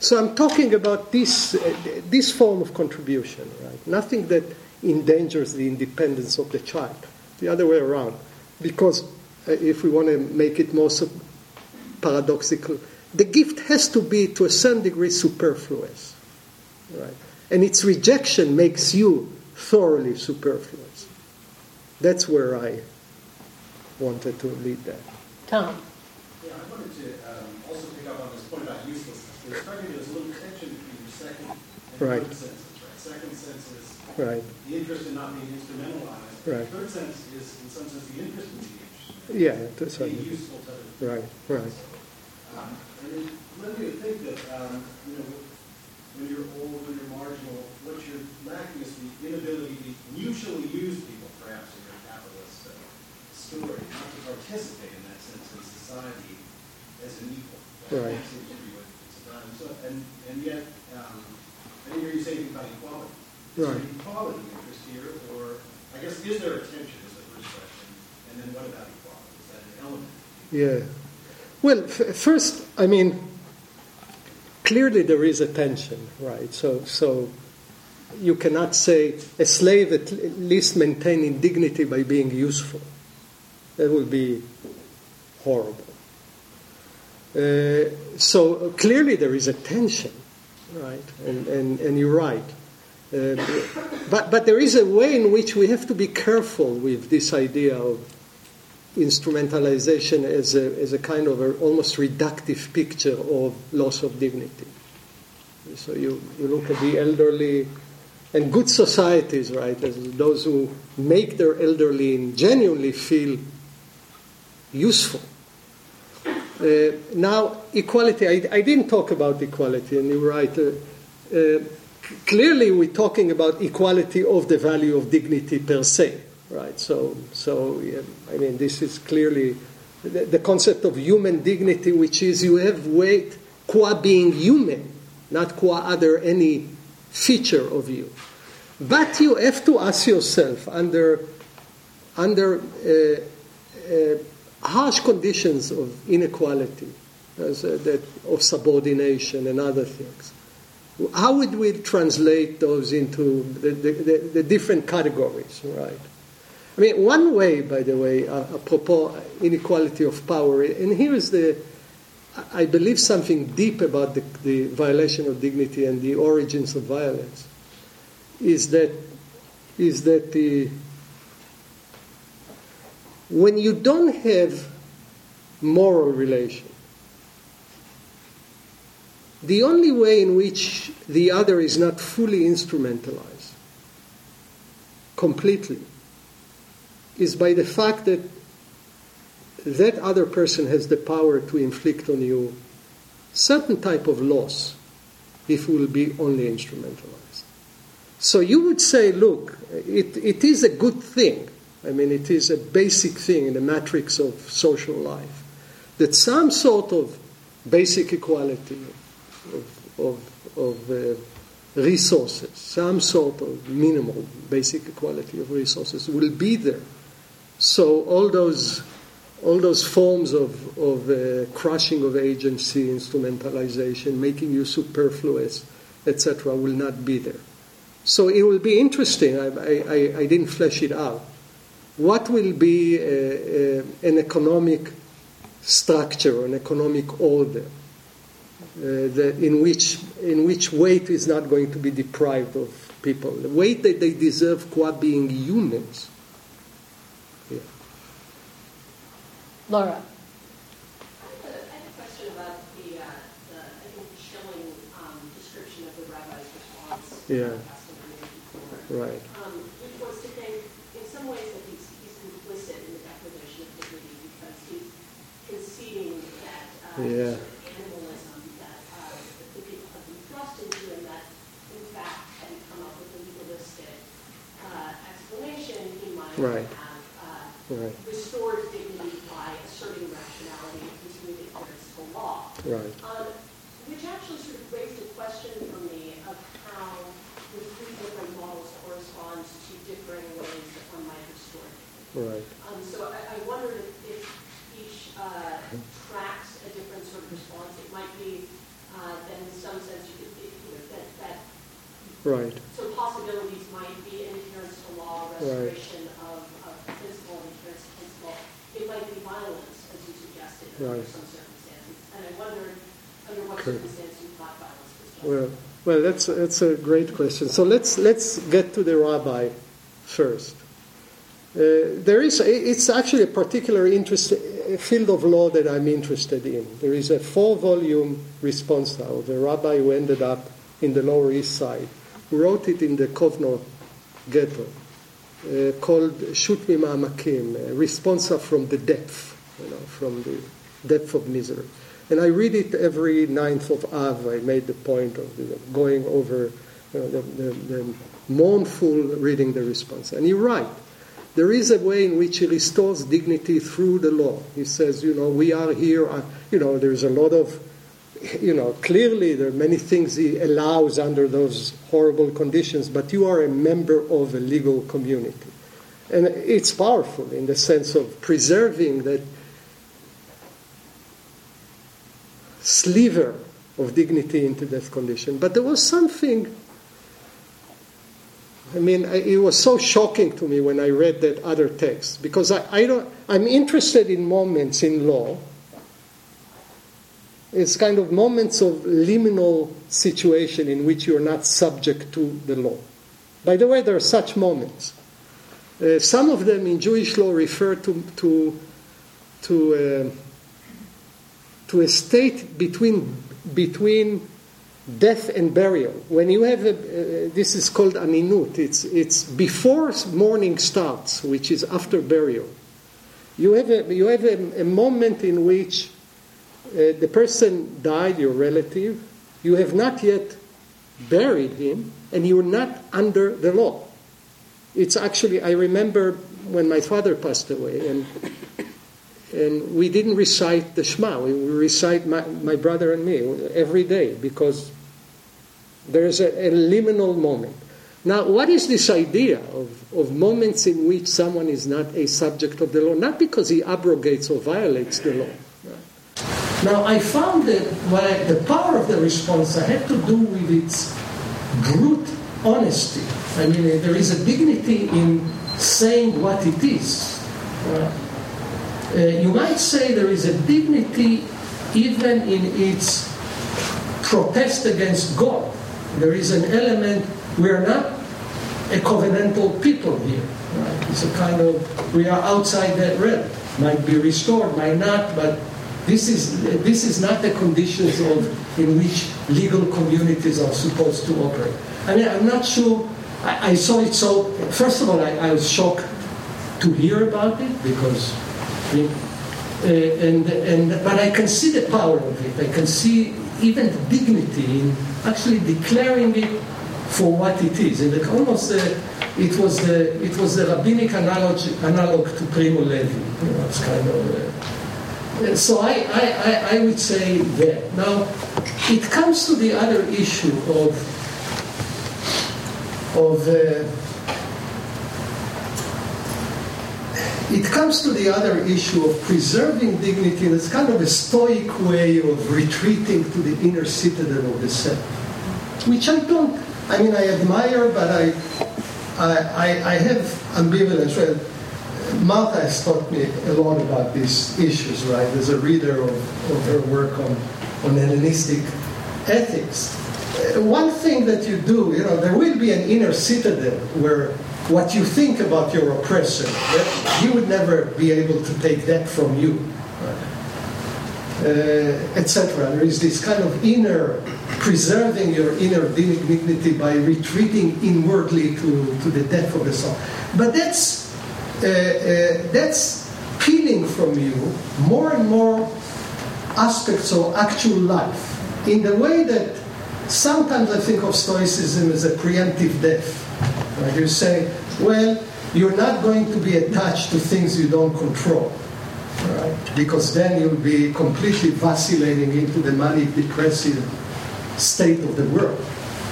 So I'm talking about this, uh, this form of contribution, right? Nothing that endangers the independence of the child, the other way around. Because uh, if we want to make it more paradoxical, the gift has to be to a certain degree superfluous. Right? And its rejection makes you thoroughly superfluous. That's where I wanted to lead that. Tom. Yeah, I wanted to um, also pick up on this point about uselessness. There's starting there's a little tension between your second and right. third right? Second sense is right. the interest in not being instrumentalized. Right. Third sense is, in some sense, the interest in being. Yeah, that's being useful to other Right, right. Um, and let me think that, um, you know, when you're old, when you're marginal, what you're lacking is the inability to mutually use people, perhaps, in your capitalist uh, story, not to participate in that sense in society as an equal. That right. seems to be what it's about. And, so, and, and yet, um, I didn't hear you say anything about equality. Is right. there equality interest here, or I guess is there a tension is the first question, and then what about equality? Is that an element? Yeah. Well, f- first, I mean, clearly there is a tension, right? So, so you cannot say a slave at least maintaining dignity by being useful. That would be horrible. Uh, so clearly there is a tension, right? And, and, and you're right. Uh, but, but there is a way in which we have to be careful with this idea of instrumentalization as a, as a kind of a almost reductive picture of loss of dignity. So you, you look at the elderly and good societies, right, as those who make their elderly genuinely feel useful. Uh, now, equality, I, I, didn't talk about equality, and you're right. Uh, uh, clearly, we're talking about equality of the value of dignity per se right? So, so yeah, I mean, this is clearly the, the, concept of human dignity, which is you have weight qua being human, not qua other any feature of you. But you have to ask yourself under under uh, uh, harsh conditions of inequality, as, uh, that, of subordination and other things. How would we translate those into the, the, the different categories, right? I mean, one way, by the way, uh, apropos inequality of power, and here is the, I believe something deep about the, the violation of dignity and the origins of violence, is that, is that the, when you don't have moral relation. The only way in which the other is not fully instrumentalized, completely, is by the fact that that other person has the power to inflict on you certain type of loss if it will be only instrumentalized. So you would say, look, it, it is a good thing. I mean, it is a basic thing in the matrix of social life that some sort of basic equality of, of, of uh, resources, some sort of minimal basic equality of resources will be there. So all those all those forms of, of uh, crushing of agency, instrumentalization, making you superfluous, etc., will not be there. So it will be interesting. I, I, I didn't flesh it out. What will be uh, an economic structure, an economic order, uh, that in, which, in which weight is not going to be deprived of people? The weight that they deserve qua being humans. Laura. I have might Right. have been thrust into and that in fact hadn't come up with a realistic uh, Right. restored dignity by asserting rationality and continued adherence to law. Right. Um, which actually sort of raised a question for me of how the three different models correspond to differing ways that one might restore dignity. Right. Um, so I, I wondered if, if each uh, tracks a different sort of response. It might be uh, that in some sense you could, you know, that, that Right. so possibilities might be an adherence to law, Right. restoration of, of principle, and adherence to principle. It might be violence, as you suggested, under Right. some circumstances. And I wondered under what Correct. circumstances you thought violence was justified. Well, well, that's that's a great question. So let's let's get to the rabbi first. Uh, there is it's actually a particular interest a field of law that I'm interested in. There is a four-volume response now of a rabbi who ended up in the Lower East Side, who wrote it in the Kovno ghetto, uh, called Shut Mima'amakim, a responsa from the depth, you know, from the depth of misery. And I read it every ninth of Av. I made the point of you know, going over you know, the, the, the mournful reading the response. And you're right. There is a way in which he restores dignity through the law. He says, you know, we are here, uh, you know, there's a lot of, you know, clearly there are many things he allows under those horrible conditions, but you are a member of a legal community. And it's powerful in the sense of preserving that sliver of dignity into that condition. But there was something, I mean, it was so shocking to me when I read that other text because I, I don't, I'm interested in moments in law. It's kind of moments of liminal situation in which you're not subject to the law. By the way, there are such moments. Uh, some of them in Jewish law refer to, to, to uh, to a state between, between death and burial. When you have a, uh, this is called aninut, it's, it's before mourning starts, which is after burial. You have a, you have a, a moment in which uh, the person died, your relative, you have not yet buried him, and you're not under the law. It's actually, I remember when my father passed away, and and we didn't recite the Shema. We recite my, my brother and me every day because there is a, a, liminal moment. Now, what is this idea of, of moments in which someone is not a subject of the law? Not because he abrogates or violates the law. Now, I found that what the power of the response I had to do with its brute honesty. I mean, there is a dignity in saying what it is. Right? Uh, you might say there is a dignity even in its protest against God. There is an element, we are not a covenantal people here. Right? It's a kind of, we are outside that realm. Might be restored, might not, but This is, this is not the conditions of, in which legal communities are supposed to operate. I mean, I'm not sure. I, I saw it so. First of all, I, I was shocked to hear about it because, I mean, uh, and and but I can see the power of it. I can see even the dignity in actually declaring it for what it is. And almost uh, it was the it was the rabbinic analog, analog to Primo Levi. You know, it's kind of. Uh, so I, I, I, would say that. Now, it comes to the other issue of of it comes to the other issue of preserving dignity in this kind of a stoic way of retreating to the inner citadel of the self, which I don't, I mean, I admire, but I, I, I have ambivalence. Well, Martha has taught me a lot about these issues, right, as a reader of, of her work on, on Hellenistic ethics. Uh, one thing that you do, you know, there will be an inner citadel where what you think about your oppressor. He would never be able to take that from you, uh, etc. There is this kind of inner, preserving your inner dignity by retreating inwardly to, to the depth of the soul. But that's, uh, uh, that's peeling from you more and more aspects of actual life in the way that sometimes I think of Stoicism as a preemptive death Right? You say, well, you're not going to be attached to things you don't control. Right? Because then you'll be completely vacillating into the manic depressive state of the world.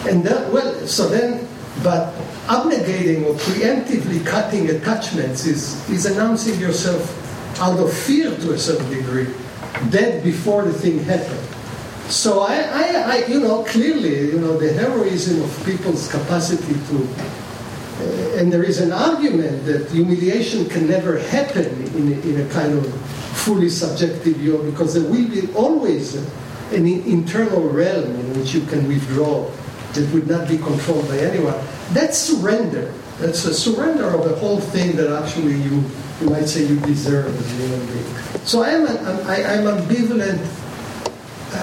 And that, well, so then, but abnegating or preemptively cutting attachments is, is announcing yourself out of fear to a certain degree, dead before the thing happened. So I, I, I, you know, clearly, you know, the heroism of people's capacity to and there is an argument that humiliation can never happen in a, in a kind of fully subjective view because there will be always an internal realm in which you can withdraw that would not be controlled by anyone. That's surrender. That's a surrender of the whole thing that actually you, you might say you deserve as a human being. So I am, an, I, I'm ambivalent.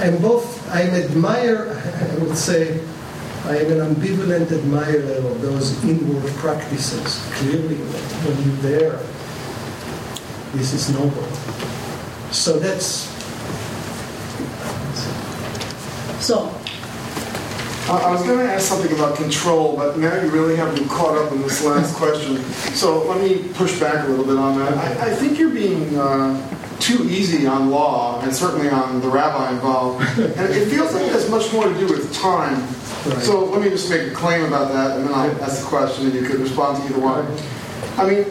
I'm both, I admire, I would say, I am an ambivalent admirer of those inward practices. Clearly, when you're there, this is noble. So that's. So. I was going to ask something about control, but now you really have me caught up in this last question. So let me push back a little bit on that. I, I think you're being uh, too easy on law, and certainly on the rabbi involved. And it feels like it has much more to do with time Right. So let me just make a claim about that, and then I'll ask the question, and you could respond to either one. I mean,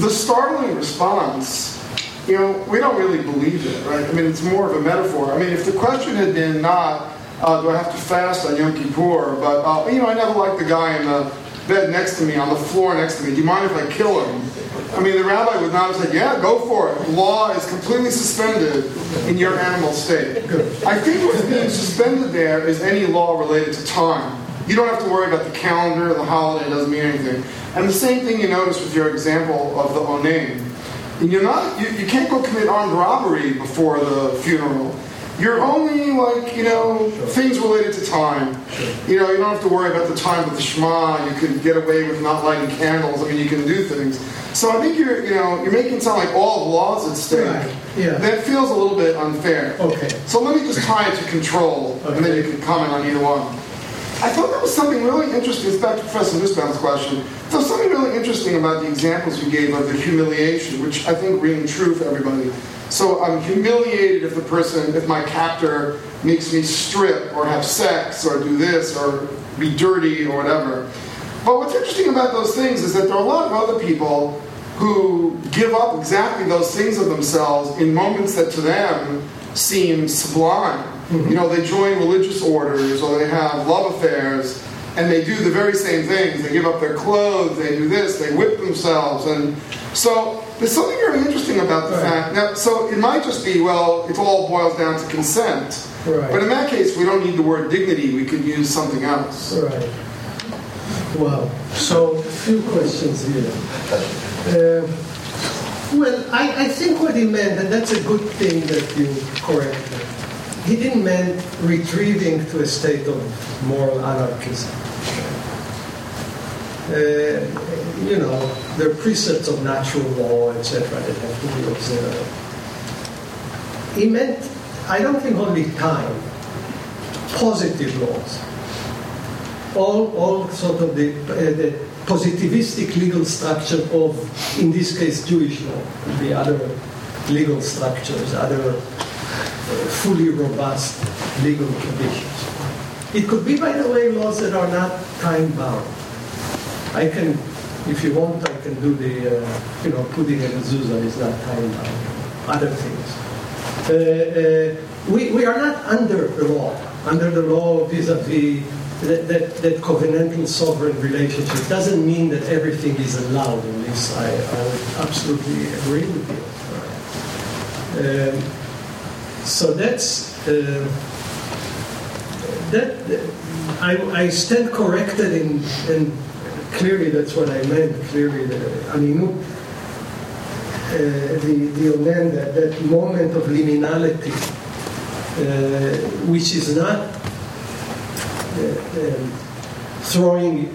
the startling response, you know, we don't really believe it, right? I mean, it's more of a metaphor. I mean, if the question had been not, uh, do I have to fast on Yom Kippur, but, uh, you know, I never liked the guy in the bed next to me, on the floor next to me, do you mind if I kill him? I mean, the rabbi would not have said, yeah, go for it. Law is completely suspended in your animal state. I think what's being suspended there is any law related to time. You don't have to worry about the calendar, the holiday, doesn't mean anything. And the same thing you notice with your example of the onaim. And you're not, you, you can't go commit armed robbery before the funeral. You're only like, you know, sure. things related to time. Sure. You know, you don't have to worry about the time of the Shema. You can get away with not lighting candles. I mean, you can do things. So I think you're, you know, you're making it sound like all the laws at stake. Right. Yeah. That feels a little bit unfair. Okay. So let me just tie it to control, okay. and then you can comment on either one. I thought there was something really interesting. It's back to Professor Nussbaum's question. There was something really interesting about the examples you gave of the humiliation, which I think ring true for everybody. So I'm humiliated if the person, if my captor makes me strip or have sex or do this or be dirty or whatever. But what's interesting about those things is that there are a lot of other people who give up exactly those things of themselves in moments that to them seem sublime. Mm-hmm. You know, they join religious orders or they have love affairs and they do the very same things. They give up their clothes, they do this, they whip themselves. And so there's something very interesting about the right. fact. Now, so it might just be, well, it all boils down to consent. Right. But in that case, we don't need the word dignity, we could use something else. Right. Wow. So, a few questions here. Uh, Well, I, I think what he meant, and that's a good thing that you corrected, he didn't mean retrieving to a state of moral anarchism. Uh, you know, there are precepts of natural law, etc., that have to be observed. He meant, I don't think only time, positive laws. All, all sort of the, uh, the positivistic legal structure of, in this case, Jewish law, the other legal structures, other fully robust legal conditions. It could be, by the way, laws that are not time bound. I can, if you want, I can do the, uh, you know, putting a mezuzah is not time bound. Other things. Uh, uh, we, we are not under the law, under the law vis-a-vis that, that, that covenantal sovereign relationship. doesn't mean that everything is allowed in this. I, I would absolutely agree with you. Um, so that's uh, that. I, I stand corrected in, in clearly that's what I meant. Clearly, the aninut, uh, the the onen, that, that moment of liminality, uh, which is not uh, um, throwing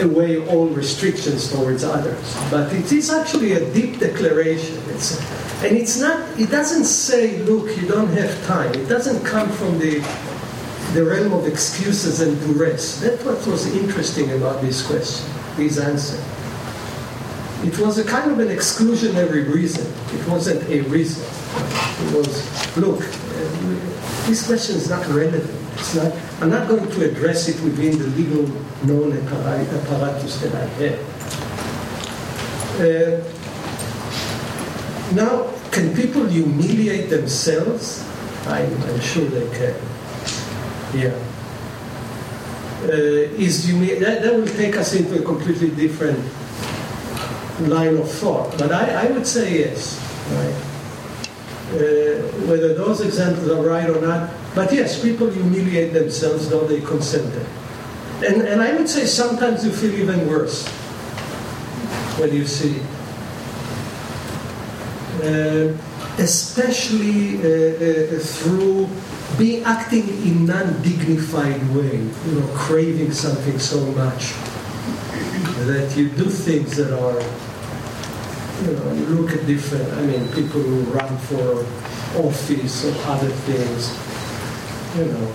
away all restrictions towards others, but it is actually a deep declaration. It's, and it's not. It doesn't say, "Look, you don't have time." It doesn't come from the the realm of excuses and duress. That's what was interesting about this question, this answer. It was a kind of an exclusionary reason. It wasn't a reason. It was, look, this question is not relevant. It's not, I'm not going to address it within the legal known apparatus that I have. Uh, now, can people humiliate themselves? I'm, I'm sure they can. Yeah. Uh, is humi- that, that will take us into a completely different line of thought. But I, I would say yes. Right? Uh, whether those examples are right or not, but yes, people humiliate themselves though they consented. And, and I would say sometimes you feel even worse when you see especially uh, uh, through being acting in non-dignified way, you know, craving something so much that you do things that are, you know, you look at different. I mean, people who run for office or other things, you know.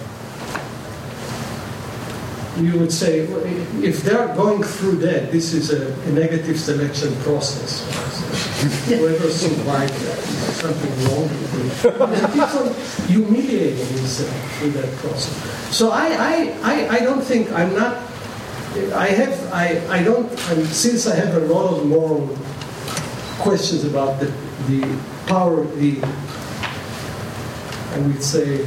You would say, if they're going through that, this is a, a negative selection process. Whoever survived something wrong with it. People humiliating himself through that process. So I, I, I, I don't think I'm not. I have I, I don't and since I have a lot of moral questions about the the power the I would say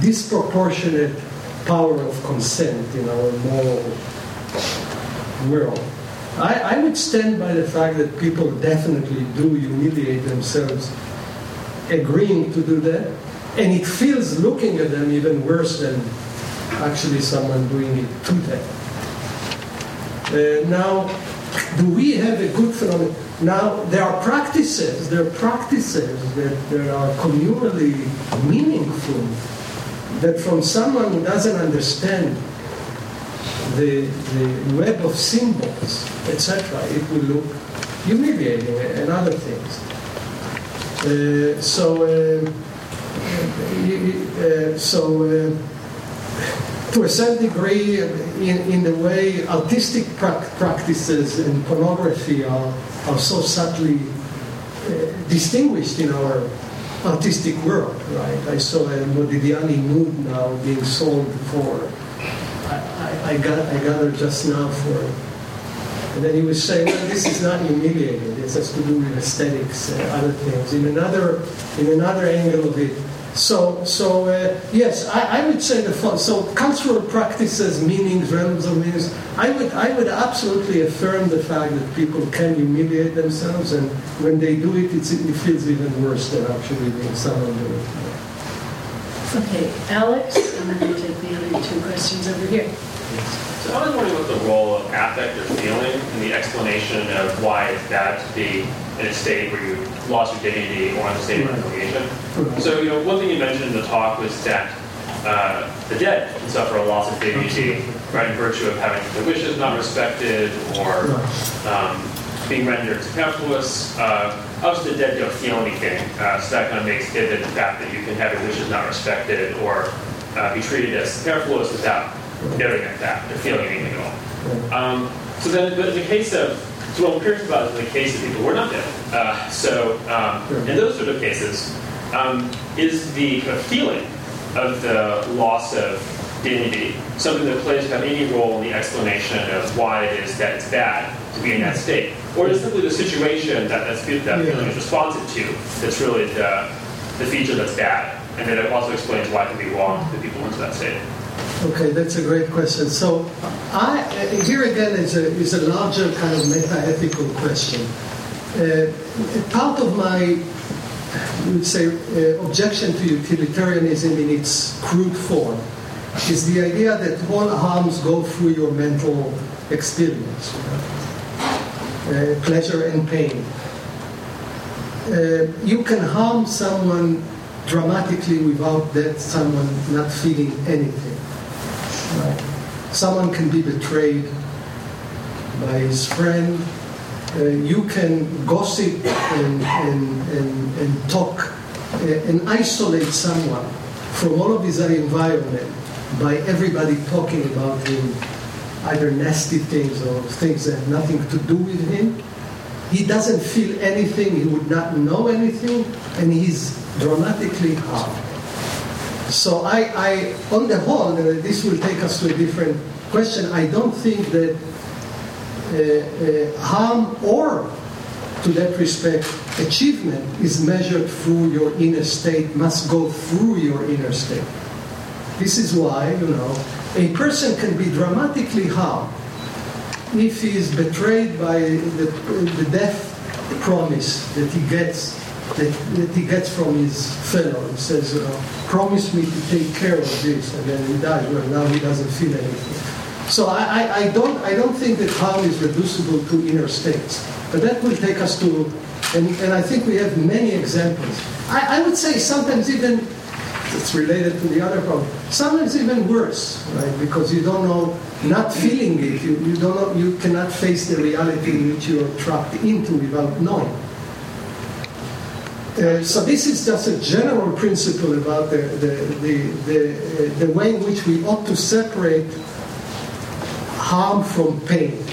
disproportionate power of consent in our moral world. I, I would stand by the fact that people definitely do humiliate themselves agreeing to do that, and it feels looking at them even worse than actually someone doing it to them. Uh, now, do we have a good phenomenon? Now, there are practices, there are practices that, that are communally meaningful that from someone who doesn't understand the, the web of symbols, etc., it will look humiliating and other things. Uh, so, uh, uh, so uh, to a certain degree, in, in the way artistic pra- practices and pornography are, are so subtly uh, distinguished in our artistic world, right? I saw a Modigliani nude now being sold for, I, got, I got her just now for, and then he was saying, well, this is not humiliating. This has to do with aesthetics and other things. In another, in another angle of it, so, so uh, yes, I, I, would say the fun. so cultural practices, meanings, realms of meanings. I would, I would absolutely affirm the fact that people can humiliate themselves, and when they do it, it feels even worse than actually being someone do it. Okay, Alex, and then we'll take the other two questions over here. So I was wondering what the role of affect or feeling in the explanation of why it's bad to be in a state where you lost your dignity or in a state of humiliation. So, you know, one thing you mentioned in the talk was that uh, the dead can suffer a loss of dignity, right, in virtue of having their wishes not respected or um, being rendered superfluous. Uh, obviously, the dead don't feel anything, uh, so that kind of makes vivid the fact that you can have your wishes not respected or uh, be treated as superfluous without noting that or feeling anything at all. Um, so then, but in the case of, so what I'm curious about is in the case of people who are not dead. Uh, so um, in those sort of cases, um, is the kind of feeling of the loss of dignity something that plays kind of any role in the explanation of why it is that it's bad to be in that state? Or is it simply the situation that that's, that Yeah. feeling is responsive to that's really the, the feature that's bad? And then it also explains why it can be wrong to people into that state. Okay, that's a great question. So, I, here again is a, is a larger kind of meta-ethical question. Uh, part of my, you would say, uh, objection to utilitarianism in its crude form is the idea that all harms go through your mental experience, uh, pleasure and pain. Uh, you can harm someone dramatically without that someone not feeling anything. Right? Someone can be betrayed by his friend. Uh, you can gossip and, and, and, and talk uh, and isolate someone from all of his environment by everybody talking about him, either nasty things or things that have nothing to do with him. He doesn't feel anything, he would not know anything, and he's dramatically harmed. So I, I on the whole, uh, this will take us to a different question. I don't think that uh, uh, harm or, to that respect, achievement is measured through your inner state, must go through your inner state. This is why, you know, a person can be dramatically harmed if he is betrayed by the, the death promise that he gets that, that he gets from his fellow. He says, know, promise me to take care of this, and then he dies. Well, now he doesn't feel anything. So I, I, I don't I don't think that harm is reducible to inner states. But that will take us to, and, and I think we have many examples. I, I would say sometimes even it's related to the other problem. Sometimes even worse, right? Because you don't know, not feeling it, you, you don't know, you cannot face the reality which you are trapped into without knowing. Uh, so this is just a general principle about the, the, the, the, uh, the way in which we ought to separate harm from pain.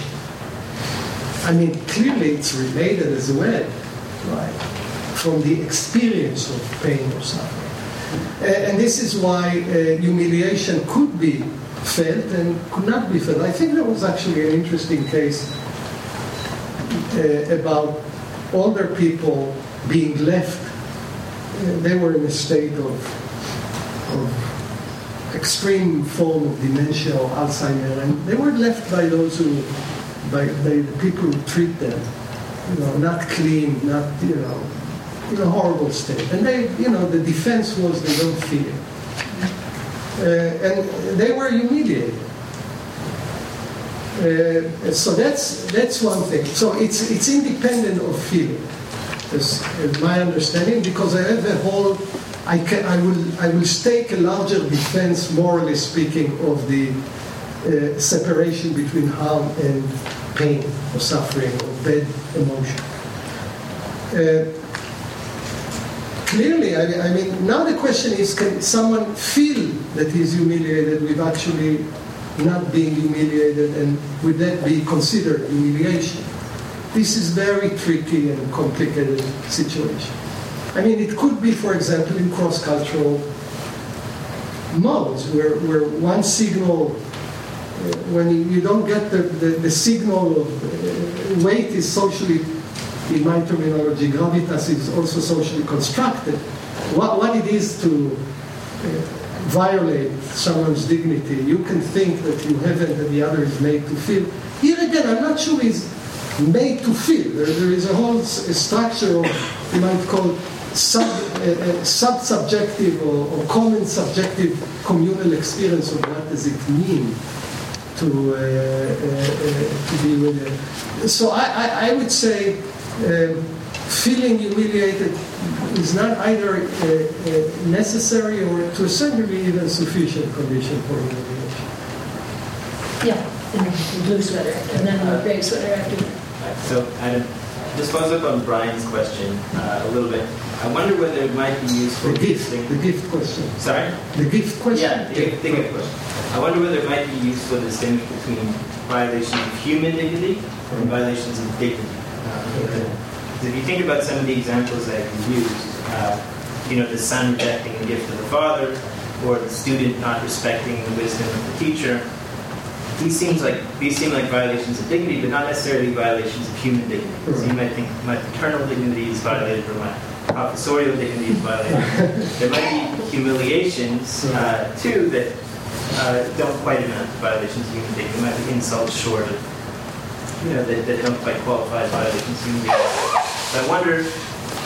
I mean, clearly it's related as well, right? From the experience of pain or suffering. Uh, and this is why uh, humiliation could be felt and could not be felt. I think there was actually an interesting case about older people being left. They were in a state of, of extreme form of dementia or Alzheimer, and they were left by those who, by, by the people who treat them, you know, not clean, not you know, in a horrible state. And they, you know, the defense was they don't feel. Uh, and they were humiliated. Uh, so that's that's one thing. So it's it's independent of feeling, is, is my understanding, because I have a whole. I can I will I will stake a larger defense, morally speaking, of the uh, separation between harm and pain or suffering or bad emotion. Uh, clearly, I, I mean, now the question is can someone feel that he's humiliated with actually not being humiliated, and would that be considered humiliation? This is very tricky and complicated situation. I mean, it could be, for example, in cross-cultural modes, where, where one signal, uh, when you, don't get the, the, the signal of uh, weight is socially in my terminology, gravitas is also socially constructed. What, what it is to uh, violate someone's dignity, you can think that you haven't and the other is made to feel. Here again, I'm not sure he's made to feel. There, is a whole a structure of, you might call sub, uh, sub-subjective or, or common subjective communal experience of what does it mean to, uh, uh, uh, to be with it. So I, I, I would say um, feeling humiliated is not either uh, uh, necessary or to a certain degree even sufficient condition for humiliation. Yeah, and blue sweater, and then the gray sweater after So, Adam, just follows up on Brian's question uh, a little bit. I wonder whether it might be useful The to gift, distinguish. the gift question. Sorry? The gift question? Yeah, the, the gift question. I wonder whether it might be useful to distinguish between violations of human dignity and violations of dignity. Uh, if you think about some of the examples that you used, uh, you know, the son rejecting the gift of the father, or the student not respecting the wisdom of the teacher, these seems like these seem like violations of dignity, but not necessarily violations of human dignity. So you might think my paternal dignity is violated, or my professorial dignity is violated. there might be humiliations uh, too that uh, don't quite amount to violations of human dignity. There might be insults short of, you know, that, that don't quite qualify as violations of human dignity. So I wonder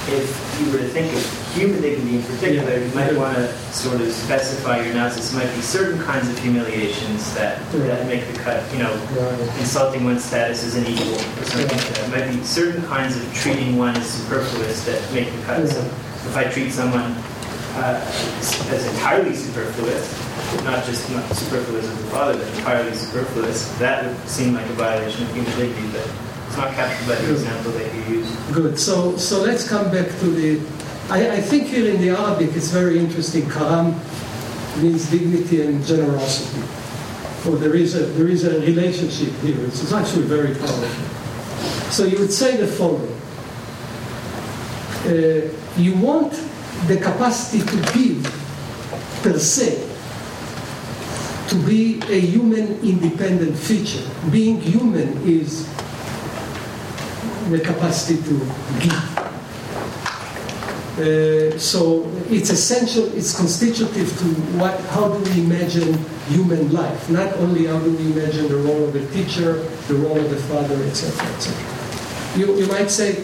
if you were to think of human dignity in particular, you might want to sort of specify your analysis. Might be certain kinds of humiliations that, that make the cut. You know, insulting one's status as an equal or something like that. Might be certain kinds of treating one as superfluous that make the cut. So if I treat someone uh, as entirely superfluous, not just not superfluous as the father, but entirely superfluous, that would seem like a violation of human dignity. But it's not captured by the example that you. Good. So, so let's come back to the. I, I think here in the Arabic it's very interesting. Karam means dignity and generosity. Or there is a there is a relationship here. It's, it's actually very powerful. So you would say the following: uh, You want the capacity to give per se to be a human independent feature. Being human is the capacity to give. Uh, so it's essential, it's constitutive to what, how do we imagine human life? Not only how do we imagine the role of the teacher, the role of the father, etc., etc. You, you might say,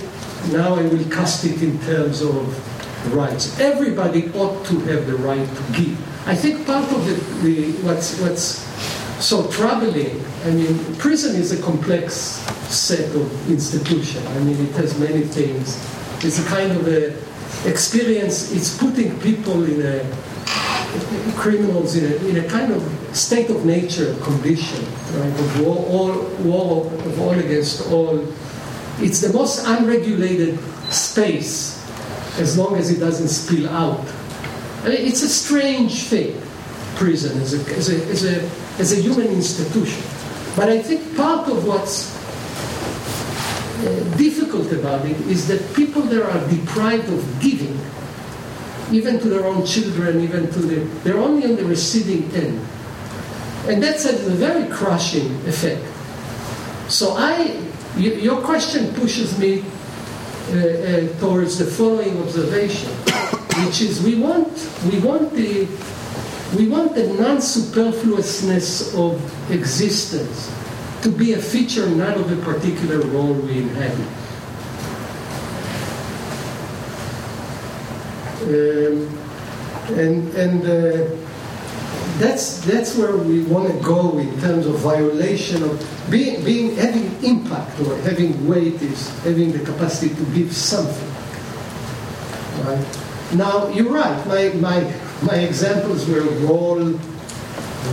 now I will cast it in terms of rights. Everybody ought to have the right to give. I think part of the, the what's, what's so troubling, I mean, prison is a complex set of institution. I mean, it has many things. It's a kind of a experience. It's putting people in a criminals in a, in a kind of state of nature condition, right? Of war, all, war of all against all. It's the most unregulated space as long as it doesn't spill out. I mean, it's a strange thing, prison as a, as a, as a, as a human institution. But I think part of what's uh, difficult about it is that people there are deprived of giving, even to their own children, even to the, they're only on the receiving end. And that's a very crushing effect. So I, your question pushes me uh, uh, towards the following observation, which is we want, we want the, we want the non-superfluousness of existence to be a feature not of a particular role we inhabit. Um, and and uh, that's that's where we want to go in terms of violation of being being having impact or having weight is having the capacity to give something. Right? Now you're right. My my my examples were role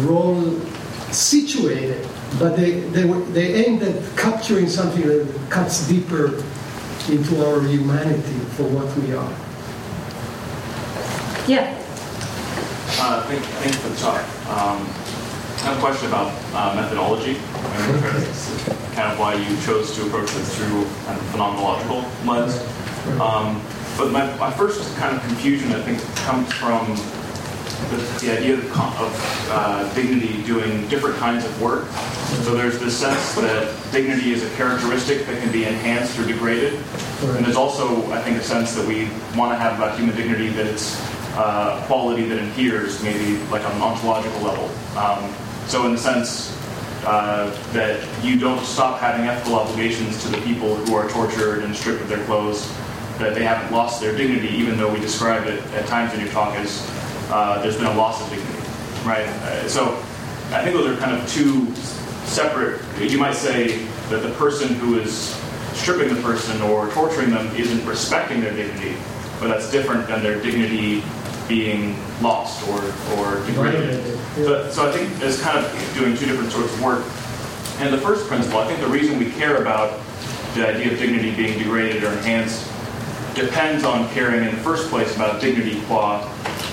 role situated, but they they, were, they aimed at capturing something that cuts deeper into our humanity for what we are. Yeah. Uh, thank, thank you for the talk. Um, I have a question about uh, methodology. I'm kind of why you chose to approach this through kind of phenomenological lens. Um, but my, my first kind of confusion, I think, comes from the, the idea of, of uh, dignity doing different kinds of work. So there's this sense that dignity is a characteristic that can be enhanced or degraded. And there's also, I think, a sense that we want to have about human dignity that it's uh, quality that adheres, maybe like on an ontological level. Um, so in the sense uh, that you don't stop having ethical obligations to the people who are tortured and stripped of their clothes, that they haven't lost their dignity, even though we describe it at times in your talk as uh, there's been a loss of dignity, right? Uh, so I think those are kind of two separate. You might say that the person who is stripping the person or torturing them isn't respecting their dignity, but that's different than their dignity being lost or, or degraded. So, so I think it's kind of doing two different sorts of work. And the first principle, I think the reason we care about the idea of dignity being degraded or enhanced depends on caring in the first place about dignity qua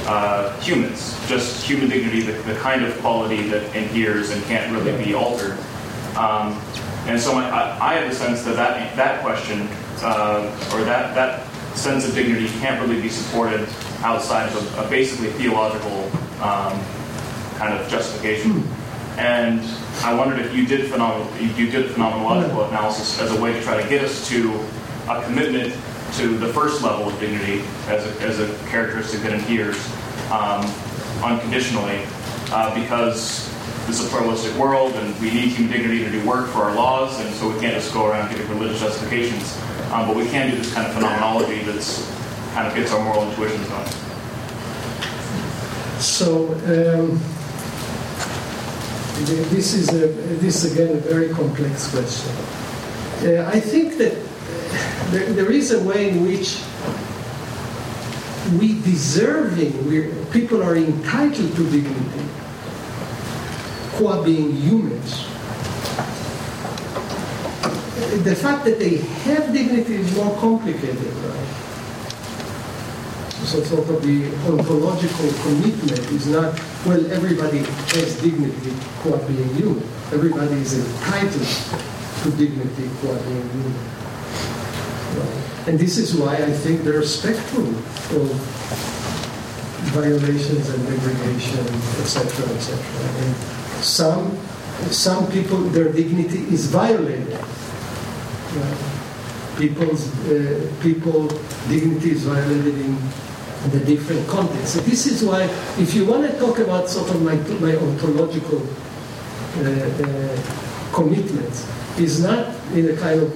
uh, humans, just human dignity, the, the, kind of quality that inheres and can't really be altered. Um, and so my, I, I, have the sense that that, that question, uh, or that, that sense of dignity can't really be supported outside of a, a basically theological um, kind of justification. And I wondered if you did phenomenal, you did phenomenological analysis as a way to try to get us to a commitment to the first level of dignity as a, as a characteristic that adheres um, unconditionally, uh, because this is a pluralistic world and we need human dignity to do work for our laws, and so we can't just go around giving religious justifications. Um, but we can do this kind of phenomenology that's kind of gets our moral intuitions going. So. Um, this is a, this again a very complex question. Uh, I think that there, there is a way in which we deserving, we people are entitled to dignity, who are being humans. The fact that they have dignity is more complicated, right? So sort of the ontological commitment is not, well, everybody has dignity who are being human. Everybody is entitled to dignity who are being human. And this is why I think there are spectrum of violations and degradation, etc., etc. And some some people their dignity is violated. Right? People's uh, people dignity is violated in the different contexts. So this is why, if you want to talk about sort of my my ontological uh, uh, commitments, is not in a kind of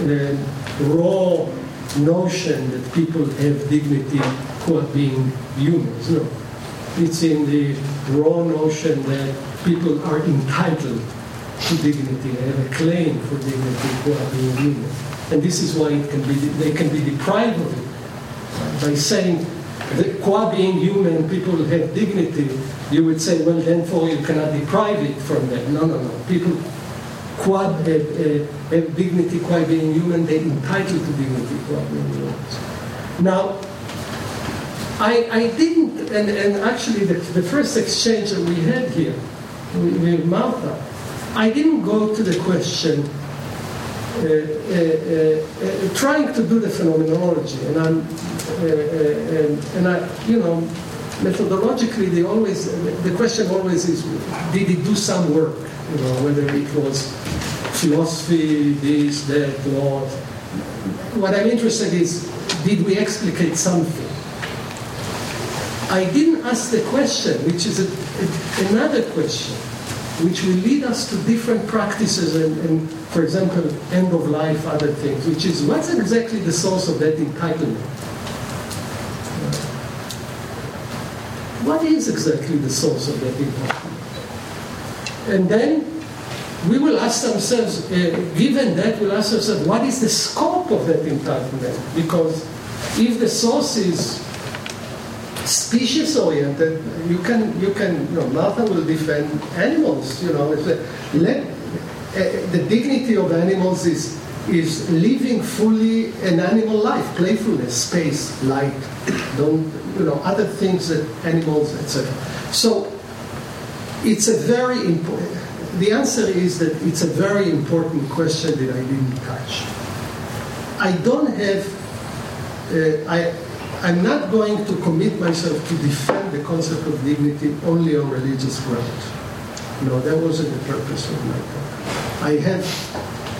uh, raw notion that people have dignity are being humans. No. It's in the raw notion that people are entitled to dignity, they have a claim for dignity are being human. And this is why it can be, they can be deprived of it. By saying that qua being human, people have dignity, you would say, well, then for you cannot deprive it from them. No, no, no. People qua uh, uh, dignity, qua being human, they're entitled to dignity, qua being human. Now, I, I didn't, and, and actually the, the first exchange that we had here with, with Martha, I didn't go to the question uh, uh, uh, uh trying to do the phenomenology, and I'm, and, and I, you know, methodologically, they always, the question always is, did it do some work? You know, whether it was philosophy, this, that, law. What I'm interested is, did we explicate something? I didn't ask the question, which is a, a, another question, which will lead us to different practices and, and, for example, end of life, other things, which is what's exactly the source of that entitlement? What is exactly the source of that entitlement? And then we will ask ourselves, uh, given that, we'll ask ourselves, what is the scope of that entitlement? Because if the source is species oriented, you can, you can, you know, Martha will defend animals, you know. Let, uh, the dignity of animals is, is living fully an animal life, playfulness, space, light, don't, you know, other things that animals, etc. So it's a very important, the answer is that it's a very important question that I didn't touch. I don't have, uh, I, I'm not going to commit myself to defend the concept of dignity only on religious grounds. No, that wasn't the purpose of my talk. I have,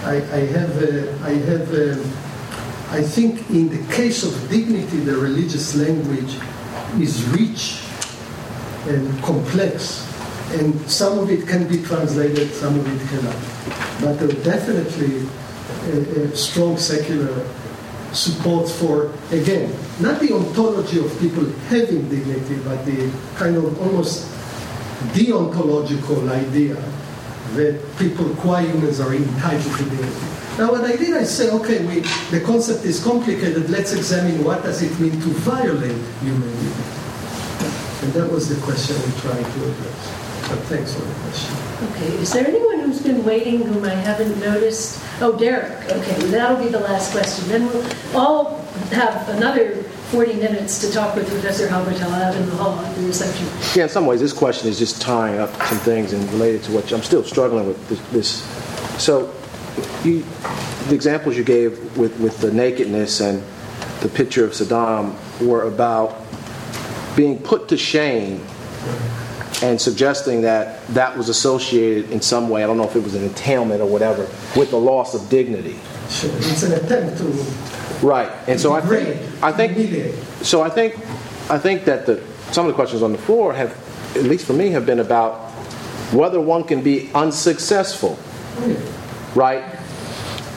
I, I have, uh, I have, uh, I think in the case of dignity, the religious language is rich and complex and some of it can be translated, some of it cannot. But there are definitely a, a strong secular support for, again, not the ontology of people having dignity, but the kind of almost deontological idea that people, qua humans, are entitled to dignity. Now, what I did, I say, okay, we, the concept is complicated. Let's examine what does it mean to violate human dignity. And that was the question we tried to address. But thanks for the question. Okay, is there anyone who's been waiting whom I haven't noticed? Oh, Derek. Okay, that'll be the last question. Then we'll all have another 40 minutes to talk with Professor Halbertal out in the hall at the reception. Yeah, in some ways, this question is just tying up some things and related to what I'm still struggling with this. this. So, you, the examples you gave with, with the nakedness and the picture of Saddam were about being put to shame and suggesting that that was associated in some way, I don't know if it was an entailment or whatever, with the loss of dignity. Sure, it's an attempt to. Right, and so I think, I think, so I think, I think that the some of the questions on the floor have, at least for me, have been about whether one can be unsuccessful, right,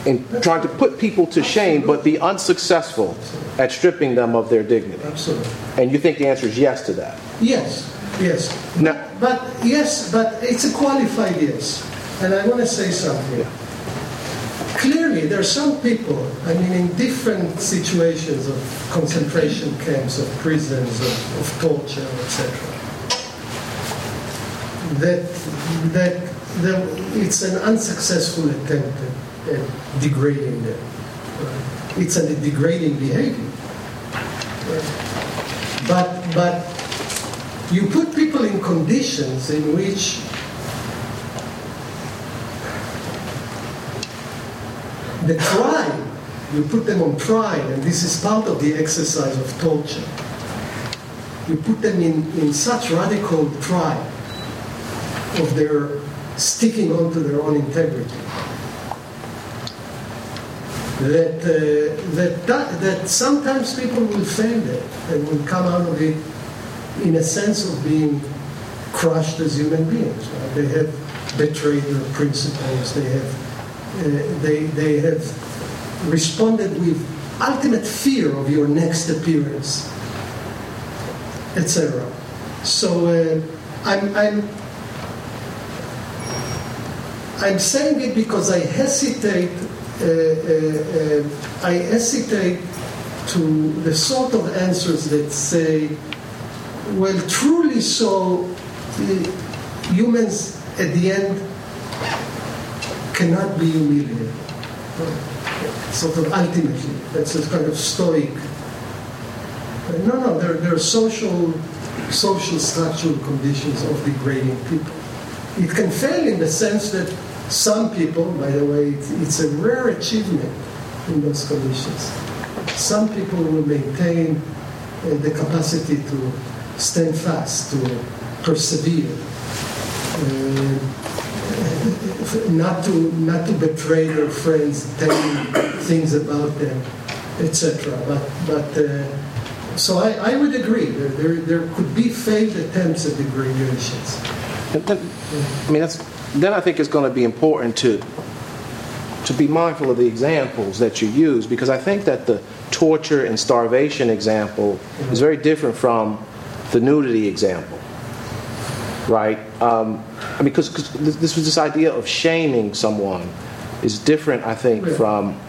in trying to put people to shame, but be unsuccessful at stripping them of their dignity. Absolutely. And you think the answer is yes to that? Yes, yes. Now, But yes, but it's a qualified yes. And I want to say something. Clearly, there are some people, I mean, in different situations of concentration camps, of prisons, of, of torture, etc., that, that that it's an unsuccessful attempt at, at degrading them. Right? It's a degrading behavior. Right? But, but you put people in conditions in which the trial, you put them on trial, and this is part of the exercise of torture. You put them in, in such radical trial of their sticking onto their own integrity that, uh, that, that, that sometimes people will fail there and will come out of it in a sense of being crushed as human beings. Right? They have betrayed their principles. They have, they, they have responded with ultimate fear of your next appearance, etc. So uh, I'm, I'm, I'm saying it because I hesitate. Uh, uh, uh, I hesitate to the sort of answers that say well, truly so, humans at the end cannot be humiliated. Sort of ultimately, that's a kind of stoic. No, no, there, there are social, social structural conditions of degrading people. It can fail in the sense that some people, by the way, it's, it's a rare achievement in those conditions. Some people will maintain uh, the capacity to stand fast, to persevere, uh, not to not to betray their friends, telling things about them, etc. But but uh, so I, I would agree there, there there could be failed attempts at degradations. Then, I mean, that's, then I think it's going to be important to to be mindful of the examples that you use because I think that the torture and starvation example is very different from the nudity example, right? Um, I mean, because this was this idea of shaming someone is different, I think, from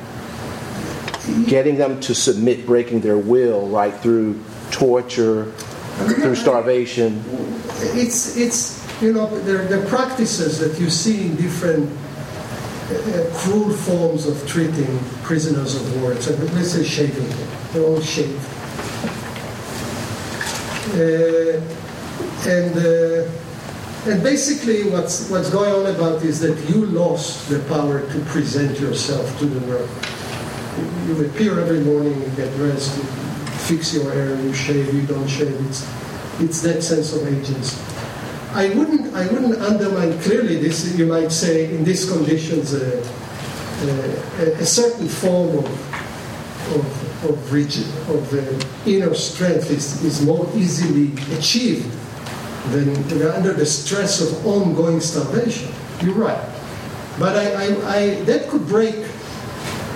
getting them to submit, breaking their will, right, through torture, through starvation. It's it's you know there the practices that you see in different uh, cruel forms of treating prisoners of war. So let's say shaving them. They're all shaved. Uh, and uh, and basically, what's what's going on about is that you lost the power to present yourself to the world. You appear every morning, you get dressed, you fix your hair, you shave, you don't shave. It's it's that sense of agency. I wouldn't I wouldn't undermine clearly this. You might say in these conditions, uh, uh, a certain form of, of of, rigid, of uh, inner strength is, is more easily achieved than under the stress of ongoing starvation. You're right. But I, I, I, that could break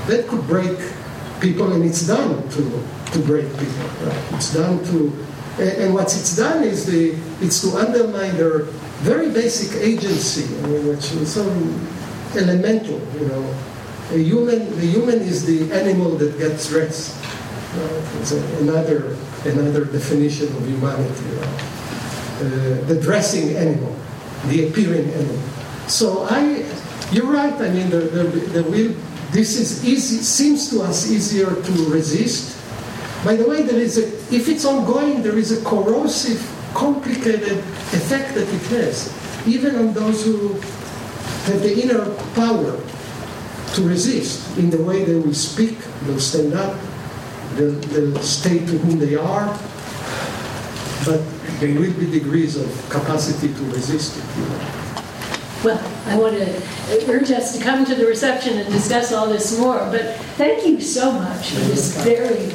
that could break people, and it's done to, to break people. Right? It's done to, and, and what it's done is the it's to undermine their very basic agency, I mean, which is so elemental, you know. A human, the human is the animal that gets. You know, it's a, another, another definition of humanity. Uh, Uh, the dressing animal, the appearing animal. So I, you're right. I mean, the, the, the will, this is easy, seems to us easier to resist. By the way, there is a, if it's ongoing, there is a corrosive, complicated effect that it has, even on those who have the inner power to resist in the way they will speak, they'll stand up, they'll, they'll state to whom they are, but there will be degrees of capacity to resist it. You know. Well, I want to urge us to come to the reception and discuss all this more, but thank you so much for this very.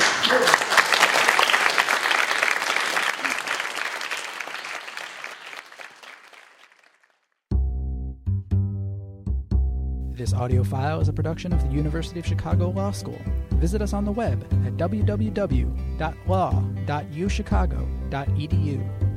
This audio file is a production of the University of Chicago Law School. Visit us on the web at www.law.uchicago.edu.